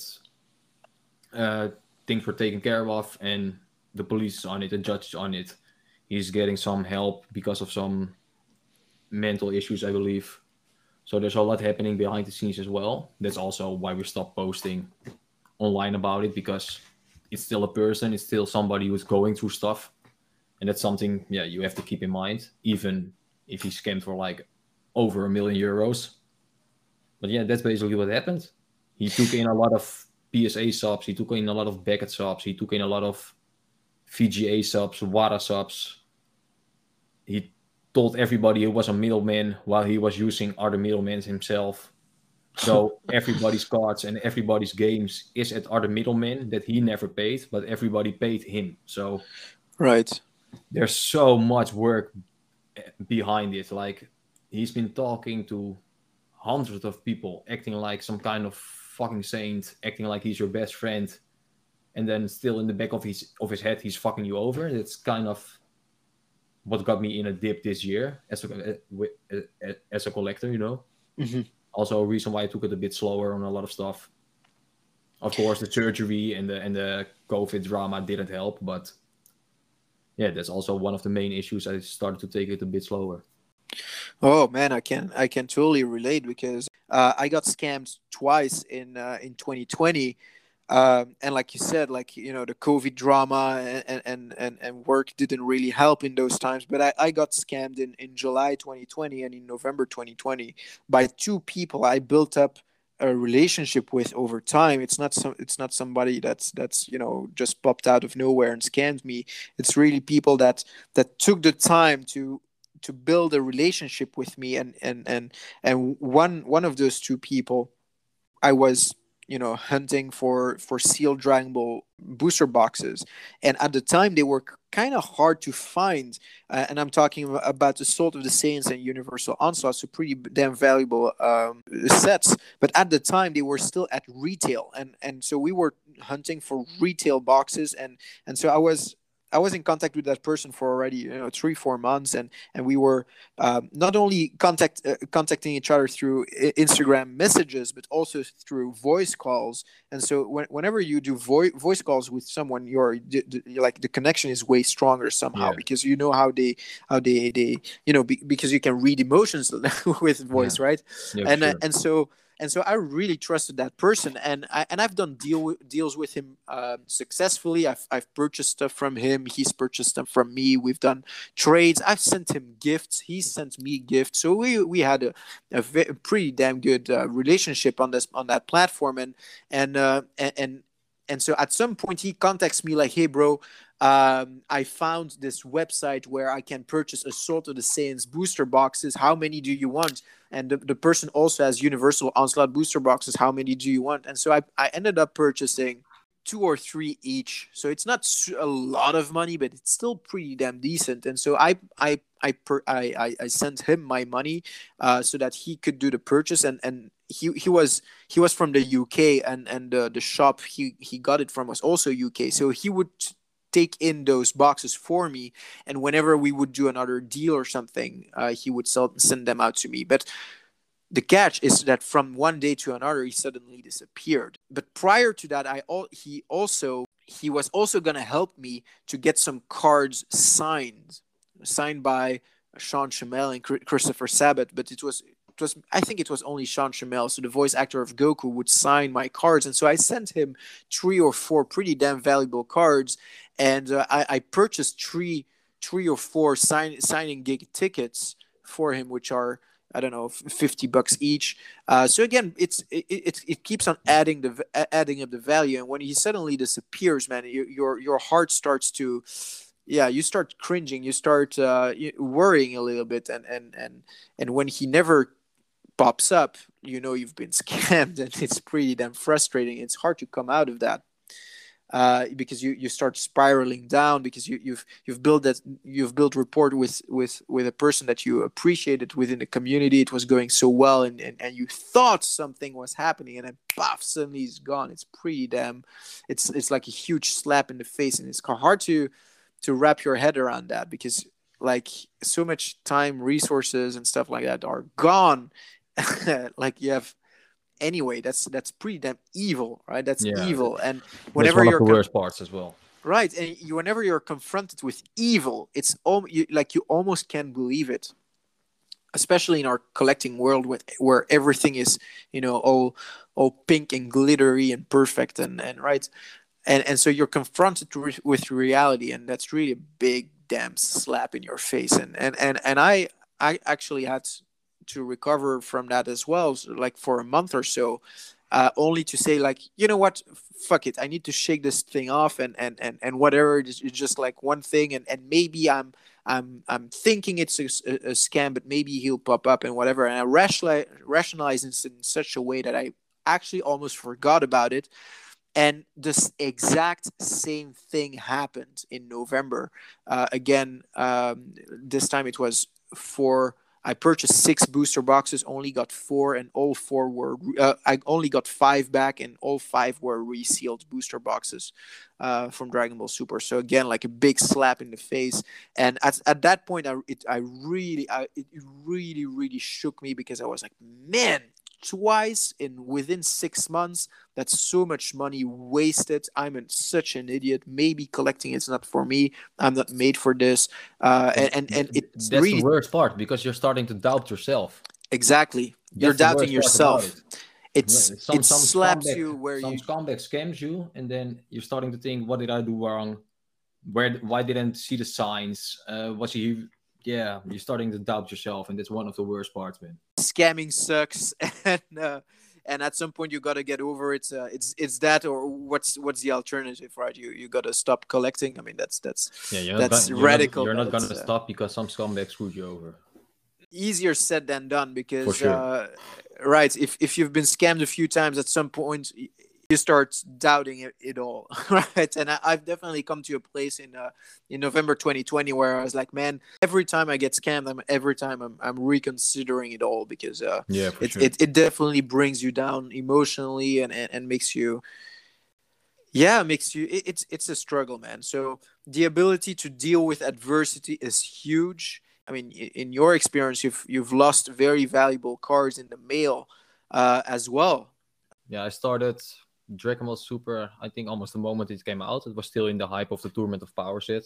uh, things were taken care of and the police is on it the judge is on it he's getting some help because of some mental issues, I believe. So there's a lot happening behind the scenes as well. That's also why we stopped posting online about it because it's still a person, it's still somebody who's going through stuff. And that's something, yeah, you have to keep in mind, even if he's scammed for like over a million euros. But yeah, that's basically what happened. He took in a lot of PSA subs, he took in a lot of Beckett subs, he took in a lot of VGA subs, WATA subs, he told everybody he was a middleman while he was using other middlemen himself. So everybody's cards and everybody's games is at other middlemen that he never paid, but everybody paid him. So right, there's so much work behind it. Like he's been talking to hundreds of people acting like some kind of fucking saint, acting like he's your best friend, and then still in the back of his of his head he's fucking you over. That's kind of what got me in a dip this year as a as a collector, you know. Mm-hmm. Also, a reason why I took it a bit slower on a lot of stuff. Of course, the surgery and the and the COVID drama didn't help, but yeah, that's also one of the main issues. I started to take it a bit slower. Oh man, I can I can totally relate because uh, I got scammed twice in uh, in 2020 um, and like you said like you know the covid drama and and and, and work didn't really help in those times but I, I got scammed in, in july 2020 and in november 2020 by two people. I built up a relationship with over time. It's not some it's not somebody that's that's you know just popped out of nowhere and scammed me. It's really people that that took the time to to build a relationship with me and and and and one one of those two people i was you know hunting for for sealed Dragon Ball booster boxes. And at the time they were kind of hard to find uh, and i'm talking about the Assault of the Saiyans and universal onslaught so pretty damn valuable um, sets. But at the time they were still at retail and and so we were hunting for retail boxes and and so i was I was in contact with that person for already you know three four months, and and we were um, not only contact uh, contacting each other through Instagram messages, but also through voice calls. And so when, whenever you do vo- voice calls with someone, you're, you're, like the connection is way stronger somehow yeah. because you know how they how they they you know be, because you can read emotions with voice, yeah. right? Yeah, and uh, sure. uh, and so and so I really trusted that person, and I and I've done deal deals with him uh, successfully. I've I've purchased stuff from him. He's purchased stuff from me. We've done trades. I've sent him gifts. He sent me gifts. So we we had a, a, very, pretty damn good uh, relationship on this on that platform, and and uh, and. and and so at some point he contacts me like hey bro um, I found this website where I can purchase Assault of the Saiyans booster boxes. How many do you want? And the, the person also has Universal Onslaught booster boxes. How many do you want? And so I, I ended up purchasing two or three each. So it's not a lot of money, but it's still pretty damn decent. And so I I I per, I, I, sent him my money uh, so that he could do the purchase. And and he he was he was from the UK and and uh, the shop he he got it from was also UK. So he would take in those boxes for me and whenever we would do another deal or something uh, he would sell, send them out to me but the catch is that from one day to another he suddenly disappeared. But prior to that i all he also he was also going to help me to get some cards signed signed by sean Schemmel and christopher sabat but it was it was I think it was only Sean Schemmel, so the voice actor of Goku would sign my cards, and so I sent him three or four pretty damn valuable cards, and uh, I, I, purchased three three or four sign, signing gig tickets for him, which are I don't know fifty bucks each. Uh, so again, it's it, it, it keeps on adding the adding up the value, and when he suddenly disappears, man, your your, your heart starts to yeah you start cringing. You start uh, worrying a little bit. And and and and when he never pops up, you know you've been scammed, and it's pretty damn frustrating. It's hard to come out of that uh, because you, you start spiraling down because you, you've you've built that you've built rapport with with with a person that you appreciated within the community. It was going so well, and and, and you thought something was happening, and then poof, suddenly he's gone. It's pretty damn. It's it's like a huge slap in the face, and it's hard to to wrap your head around that because like so much time resources and stuff like that are gone like you have anyway that's that's pretty damn evil right? That's yeah. evil. and whenever you're the com- worst parts as well. Right and you, whenever you're confronted with evil it's all you, like you almost can't believe it. Especially in our collecting world with, where everything is you know all all pink and glittery and perfect and and right? And and so you're confronted with, with reality and that's really a big damn slap in your face. And and and, and i i actually had to recover from that as well so like for a month or so uh, only to say like you know what? Fuck it. I need to shake this thing off and and and, and whatever it's just like one thing and and maybe i'm i'm i'm thinking it's a, a, scam but maybe he'll pop up and whatever. And i rationalize rationalize in such a way that i actually almost forgot about it. And this exact same thing happened in november. Uh, again um, this time it was for I purchased six booster boxes, only got four, and all four were. Uh, I only got five back, and all five were resealed booster boxes uh, from Dragon Ball Super. So again, like a big slap in the face. And at, at that point, I it I really I, it really really shook me because I was like, man, twice in within six months. That's so much money wasted. I'm in such an idiot. Maybe collecting is not for me. I'm not made for this. Uh, and and, and it's That's really the worst part because you're starting to doubt yourself. exactly. You're doubting worst part about yourself. it. It's Yeah, some- it some slaps you where some you scumbag scams you, and then you're starting to think, "What did I do wrong? Where? Why didn't see the signs? Uh, was he?" Yeah, you're starting to doubt yourself, and that's one of the worst parts, man. Scamming sucks and uh, and at some point you got to get over it uh, it's it's that or what's what's the alternative right you you got to stop collecting i mean that's that's Yeah, you're That's gonna, radical, You're not, you're not gonna uh, stop because some scumbag screwed you over. easier said than done because sure. uh, right if if you've been scammed a few times at some point you start doubting it, it all right? And I, i've definitely come to a place in uh, in november 2020 where i was like man every time i get scammed I'm, every time i'm, I'm reconsidering it all because uh, Yeah, it, sure. it, it definitely brings you down emotionally and, and, and makes you yeah makes you it, it's it's a struggle man. So the ability to deal with adversity is huge. I mean in your experience you've you've lost very valuable cards in the mail uh, as well. Yeah, I started Dragon Ball Super. I think almost the moment it came out, it was still in the hype of the Tournament of Power set.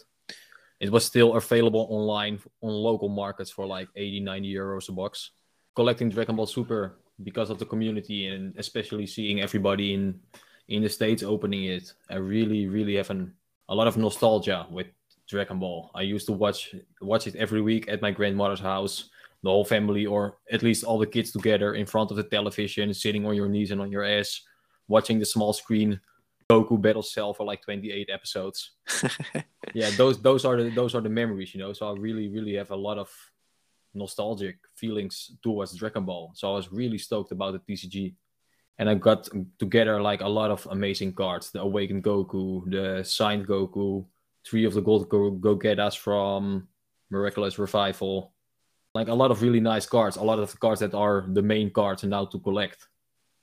It was still available online on local markets for like 80, 90 euros a box. Collecting Dragon Ball Super because of the community and especially seeing everybody in in the states opening it, I really, really have an, a lot of nostalgia with Dragon Ball. I used to watch watch it every week at my grandmother's house the whole family or at least all the kids together in front of the television sitting on your knees and on your ass watching the small screen goku battle cell for like 28 episodes. Yeah those those are the those are the memories you know? So i really really have a lot of nostalgic feelings towards dragon ball. So i was really stoked about the tcg and i got together like a lot of amazing cards. The awakened goku the signed goku three of the gold go Gogetas from miraculous revival. Like a lot of really nice cards, a lot of the cards that are the main cards and now to collect.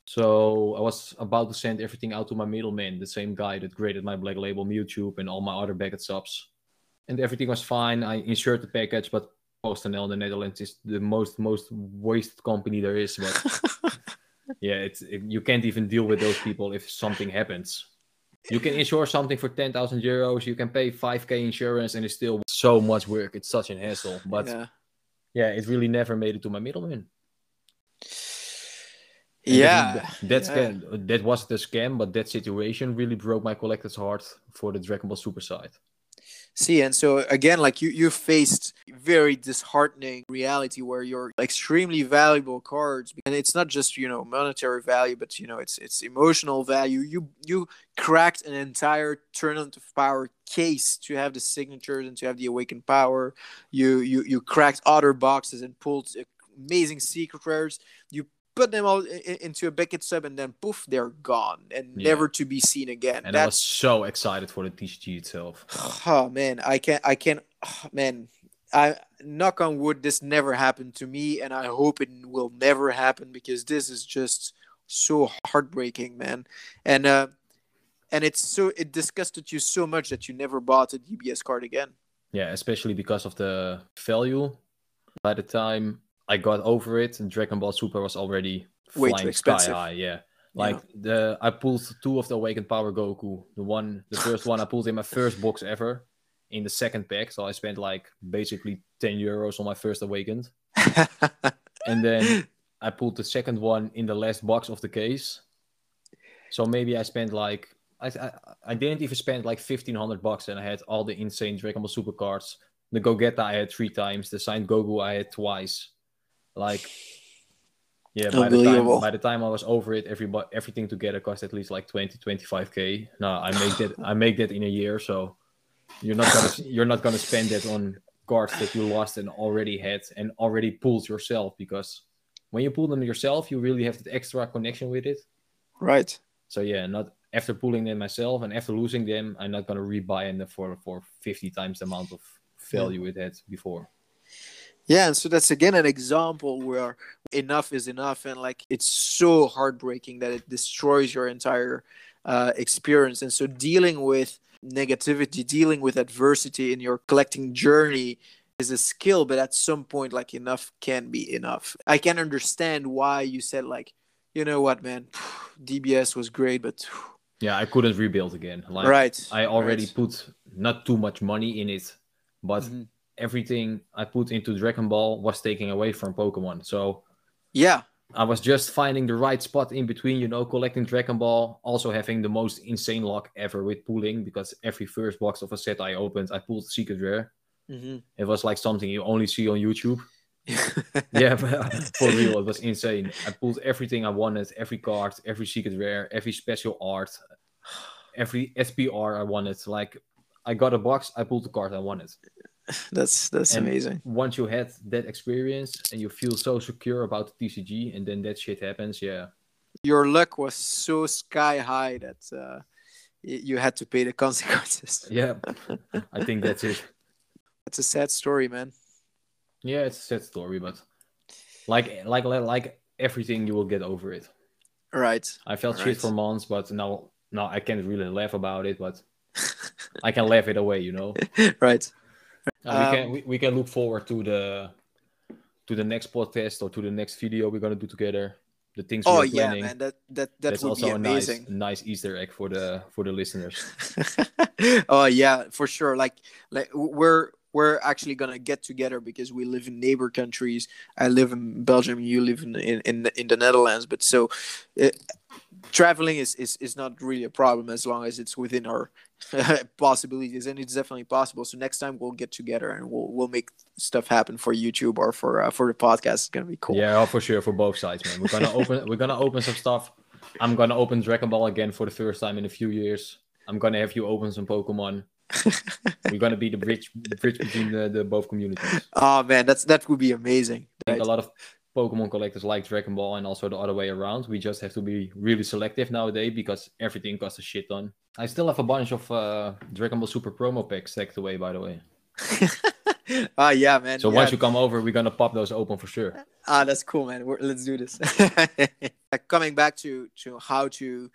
So I was about to send everything out to my middleman, the same guy that graded my Black Label Mewtwo and all my other Beckett subs. And everything was fine. I insured the package, but PostNL in the Netherlands is the most most wasted company there is. But yeah, it's it, you can't even deal with those people if something happens. You can insure something for ten thousand euros. You can pay five k insurance, and it's still so much work. It's such an hassle. But yeah yeah, it really never made it to my middleman. And yeah that, that, yeah. that was the scam, but that situation really broke my collector's heart for the Dragon Ball Super side. See, and so again, like you, you faced very disheartening reality where your extremely valuable cards, and it's not just you know monetary value, but you know it's it's emotional value. You you cracked an entire tournament of power case to have the signatures and to have the awakened power. You you you cracked other boxes and pulled amazing secret rares. You put them all i- into a Beckett sub, and then poof, they're gone and Yeah. never to be seen again. And I was so excited for the TCG itself. oh man i can't i can't oh, man i knock on wood this never happened to me and i hope it will never happen because this is just so heartbreaking man and uh and it's so it disgusted you so much that you never bought a dbs card again Yeah, especially because of the value. By the time I got over it, and Dragon Ball Super was already Way too flying sky high. Yeah. Like the I pulled two of the Awakened Power Goku. The one the first one I pulled in my first box ever in the second pack. So I spent like basically 10 euros on my first awakened. And then I pulled the second one in the last box of the case. So maybe I spent like I I, I didn't even spend like fifteen hundred bucks, and I had all the insane Dragon Ball Super cards. The Gogeta I had three times. The signed Goku I had twice. Like, yeah. By the time by the time I was over it, every everything together cost at least like 20, 25 k. Now I make that I make that in a year, so you're not gonna you're not gonna spend that on cards that you lost and already had and already pulled yourself because when you pull them yourself, you really have that extra connection with it. right So yeah, not after pulling them myself and after losing them, I'm not gonna rebuy them for for 50 times the amount of value it had before. Yeah, and so that's again an example where enough is enough, and like it's so heartbreaking that it destroys your entire uh, experience. And so dealing with negativity, dealing with adversity in your collecting journey is a skill, but at some point, like enough can be enough. I can understand why you said like, you know what, man, DBS was great, but yeah, I couldn't rebuild again. Like, right, I already right. put not too much money in it, but Mm-hmm. Everything I put into Dragon Ball was taken away from Pokemon. So yeah, I was just finding the right spot in between, you know, collecting Dragon Ball, also having the most insane luck ever with pulling because every first box of a set I opened, I pulled Secret Rare. hmm It was like something you only see on YouTube. yeah, for real, it was insane. I pulled everything I wanted, every card, every secret rare, every special art, every SPR I wanted. Like, I got a box, I pulled the card I wanted. that's that's And amazing. Once you had that experience and you feel so secure about the TCG, and then that shit happens, yeah, Your luck was so sky high that uh, you had to pay the consequences. yeah, I think that's it. It's a sad story, man. Yeah, it's a sad story, but like, like, like, everything, you will get over it. Right. I felt Right. shit for months, but now, now I can't really laugh about it, but I can laugh it away, you know. right. Uh, we can Um, we, we can look forward to the to the next podcast or to the next video we're gonna do together. The things Oh we're yeah, planning. man. That that that That's would also be a nice amazing. nice Easter egg for the for the listeners. oh yeah, for sure. Like like we're we're actually gonna get together because we live in neighbor countries. I live in Belgium. You live in in in, in the Netherlands. But so, uh, traveling is, is is not really a problem as long as it's within our possibilities, and it's definitely possible. So next time we'll get together and we'll we'll make stuff happen for YouTube or for uh, for the podcast. It's gonna be cool. Yeah, oh, for sure for both sides, man. We're gonna open we're gonna open some stuff. I'm gonna open Dragon Ball again for the first time in a few years. I'm gonna have you open some Pokemon. we're gonna be the bridge bridge between the, the both communities. Oh man, that's that would be amazing. I think Right. a lot of Pokemon collectors like Dragon Ball and also the other way around. We just have to be really selective nowadays because everything costs a shit ton. I still have a bunch of uh, Dragon Ball Super promo packs stacked away, by the way. Ah yeah, man. So yeah. once you come over, we're gonna pop those open for sure. Ah, that's cool, man. We're, let's do this. Like, Coming back to to how to,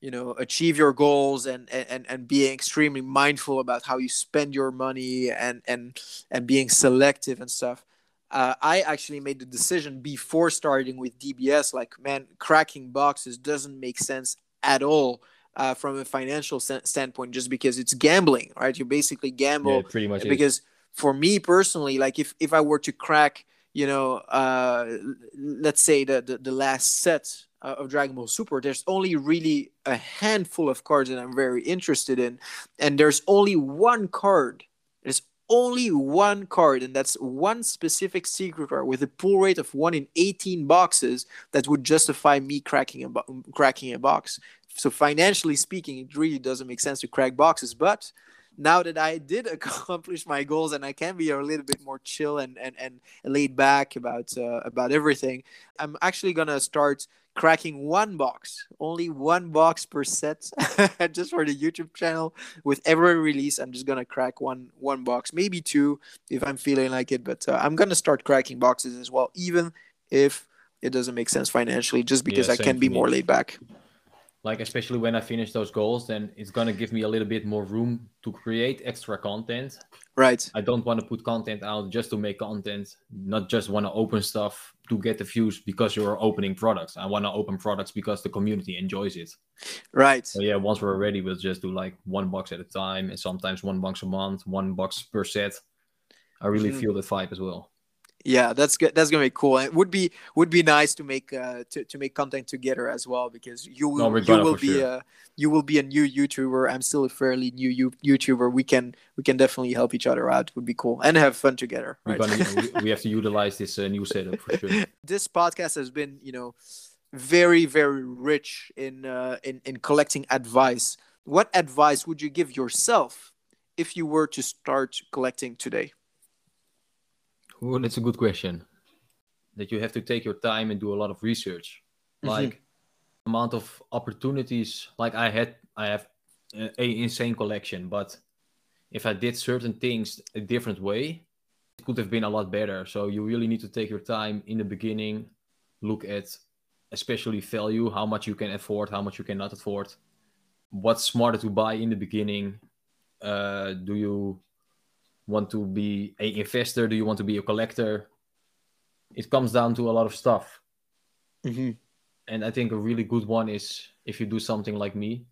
you know, achieve your goals and and and being extremely mindful about how you spend your money and and and being selective and stuff. Uh, I actually made the decision before starting with DBS. Like, man, cracking boxes doesn't make sense at all uh, from a financial st- standpoint, just because it's gambling, right? You basically gamble Yeah, pretty much. is. because for me personally like if if i were to crack you know uh let's say the the, the last set uh, of dragon ball super there's only really a handful of cards that i'm very interested in and there's only one card only one card and that's one specific secret card with a pull rate of 1 in 18 boxes that would justify me cracking a bo- cracking a box. So financially speaking it really doesn't make sense to crack boxes but now that I did accomplish my goals and I can be a little bit more chill and and, and laid back about uh, about everything, I'm actually gonna start cracking one box, only one box per set, just for the YouTube channel. With every release, I'm just gonna crack one one box, maybe two if I'm feeling like it. But uh, I'm gonna start cracking boxes as well, even if it doesn't make sense financially, just because I can be more laid back. Like especially when I finish those goals, then it's gonna give me a little bit more room to create extra content. Right. I don't want to put content out just to make content, not just want to open stuff to get the views because you're opening products. I want to open products because the community enjoys it. Right. So yeah, once we're ready, we'll just do like one box at a time, and sometimes one box a month, one box per set. I really Mhm. feel the vibe as well. Yeah that's good that's gonna be cool and it would be would be nice to make uh to, to make content together as well because you will we're you will be sure. a you will be a new youtuber i'm still a fairly new you, youtuber we can we can definitely help each other out would be cool and have fun together right? gonna we, we have to utilize this uh, new setup for sure. this podcast has been you know very very rich in uh in, in collecting advice what advice would you give yourself if you were to start collecting today Oh, that's a good question. That you have to take your time and do a lot of research. Mhm. Like amount of opportunities. Like I had, I have a, a insane collection, but if I did certain things a different way, it could have been a lot better. So you really need to take your time in the beginning, look at especially value, how much you can afford, how much you cannot afford, what's smarter to buy in the beginning. Uh, do you want to be a investor? Do you want to be a collector? It comes down to a lot of stuff. Mm-hmm. And I think a really good one is if you do something like me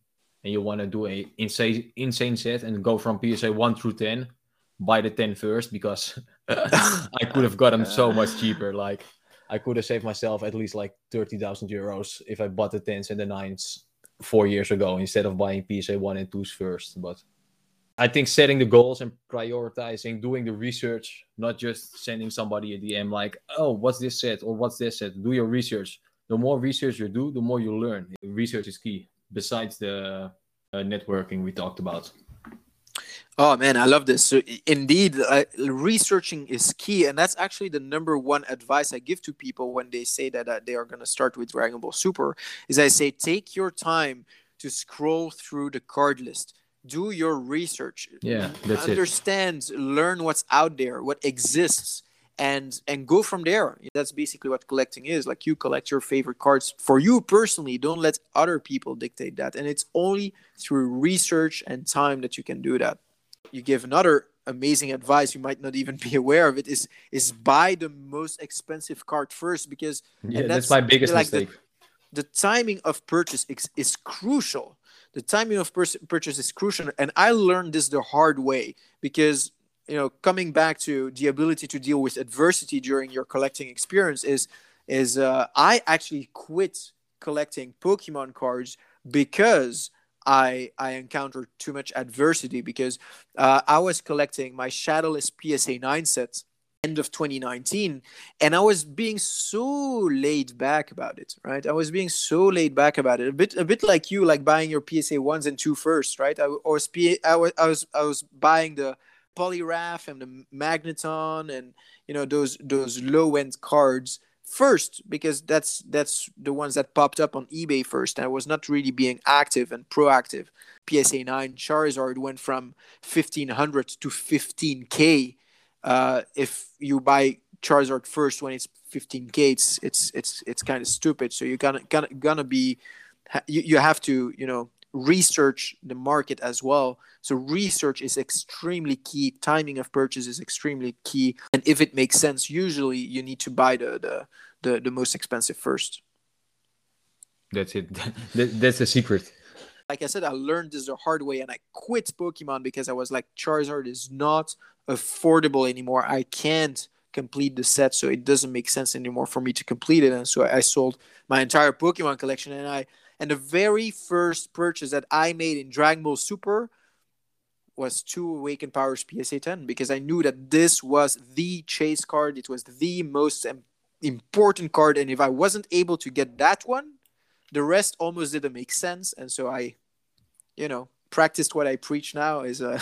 and you want to do a insane insane set and go from PSA one through ten, buy the 10 first because I could have got them so much cheaper. Like I could have saved myself at least like 30,000 euros if I bought the 10s and the 9s four years ago instead of buying PSA 1 and 2s first. But I think setting the goals and prioritizing, doing the research, not just sending somebody a DM like, oh, what's this set or what's this set? Do your research. The more research you do, the more you learn. Research is key, besides the uh, networking we talked about. Oh man, I love this. So indeed, uh, researching is key, and that's actually the number one advice I give to people when they say that uh, they are going to start with Dragon Ball Super. Is I say take your time to scroll through the card list, do your research, yeah, that's understand, it. learn what's out there, what exists, and and go from there. That's basically what collecting is. Like you collect your favorite cards for you personally. Don't let other people dictate that, and it's only through research and time that you can do that you give another amazing advice you might not even be aware of it is is buy the most expensive card first because yeah that's, that's, my biggest like mistake the, the, timing of purchase is, is crucial the timing of pur- purchase is crucial and i learned this the hard way because you know coming back to the ability to deal with adversity during your collecting experience is is uh, i actually quit collecting pokemon cards because I I encountered too much adversity because uh, I was collecting my Shadowless PSA nine sets end of 2019 and i was being so laid back about it right i was being so laid back about it a bit a bit like you like buying your psa ones and two first right i, was I was i was i was buying the Poliwrath and the magneton and you know those those low end cards first because that's that's the ones that popped up on eBay first. I was not really being active and proactive. PSA 9 Charizard went from 1500 to 15k. Uh, if you buy Charizard first when it's 15k, it's it's it's it's kind of stupid. So you're gonna gonna gonna be you, you have to you know research the market as well. So research is extremely key. Timing of purchase is extremely key. And if it makes sense, usually you need to buy the the the, the most expensive first. That's it. That's the secret. Like I said, I learned this the hard way and I quit Pokemon because I was like, Charizard is not affordable anymore. I can't complete the set, so it doesn't make sense anymore for me to complete it. And so I sold my entire Pokemon collection and I and the very first purchase that I made in Dragon Ball Super was two Awakened Powers PSA 10 because I knew that this was the chase card. It was the most important card. And if I wasn't able to get that one, the rest almost didn't make sense. And so I, you know, practiced what I preach now is uh,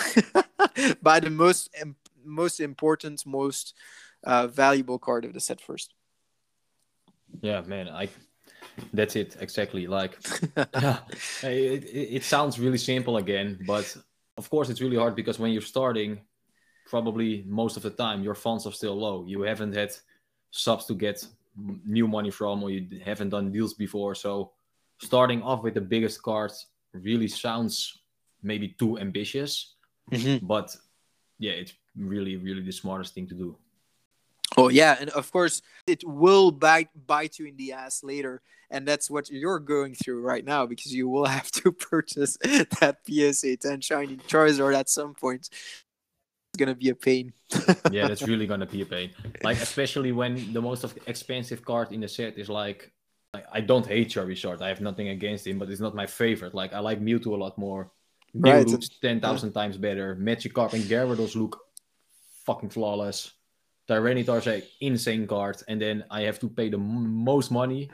buy the most, most important, most uh, valuable card of the set first. Yeah, man, I that's it exactly. Like, yeah, it, it, it sounds really simple again, but of course it's really hard because when you're starting, probably most of the time your funds are still low. You haven't had subs to get new money from, or you haven't done deals before. So starting off with the biggest cards really sounds maybe too ambitious, mm-hmm. but yeah, it's really, really the smartest thing to do. Oh yeah, and of course it will bite bite you in the ass later, and that's what you're going through right now because you will have to purchase that PSA 10 shiny Charizard at some point. It's gonna be a pain. yeah, that's really gonna be a pain. Like especially when the most of expensive card in the set is like, like I don't hate Charizard. I have nothing against him, but it's not my favorite. Like I like Mewtwo a lot more. Mew right. looks ten thousand yeah. times better. Magikarp and Gyarados look fucking flawless. Tyranitar is an insane card, and then I have to pay the m- most money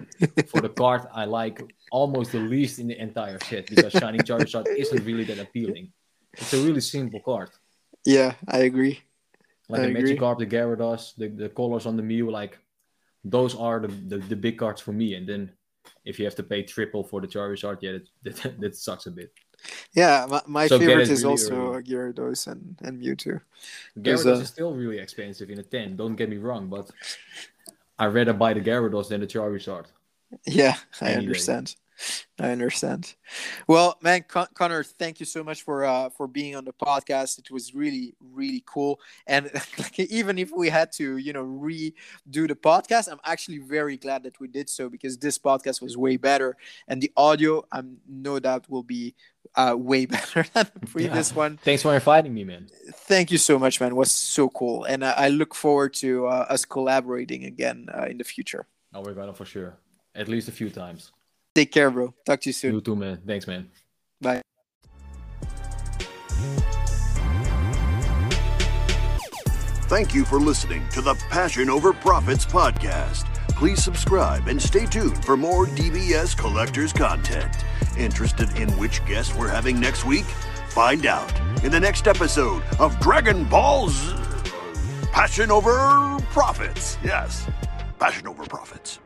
for the card I like almost the least in the entire set because Shining Charizard isn't really that appealing. It's a really simple card. Yeah, I agree. Like I the agree. Magikarp, the Gyarados, the, the colors on the Mew, like those are the, the, the big cards for me. And then if you have to pay triple for the Charizard, yeah, that, that, that sucks a bit. Yeah, my, my So favorite is really also early. Gyarados and, and Mewtwo. Gyarados uh, is still really expensive in a 10, don't get me wrong, but I'd rather buy the Gyarados than the Charizard. Yeah, I understand. I understand. Well, man, Con- Connor, thank you so much for uh, for being on the podcast. It was really, really cool. And like, even if we had to, you know, redo the podcast, I'm actually very glad that we did so because this podcast was way better, and the audio, I'm no doubt, will be uh, way better than the previous Yeah. one. Thanks for inviting me, man. Thank you so much, man. It was so cool, and I, I look forward to uh, us collaborating again uh, in the future. Oh, we're gonna for sure. At least a few times. Take care, bro. Talk to you soon. You too, man. Thanks, man. Bye. Thank you for listening to the Passion Over Profits podcast. Please subscribe and stay tuned for more DBS Collectors content. Interested in which guest we're having next week? Find out in the next episode of Dragon Ball's Passion Over Profits. Yes, Passion Over Profits.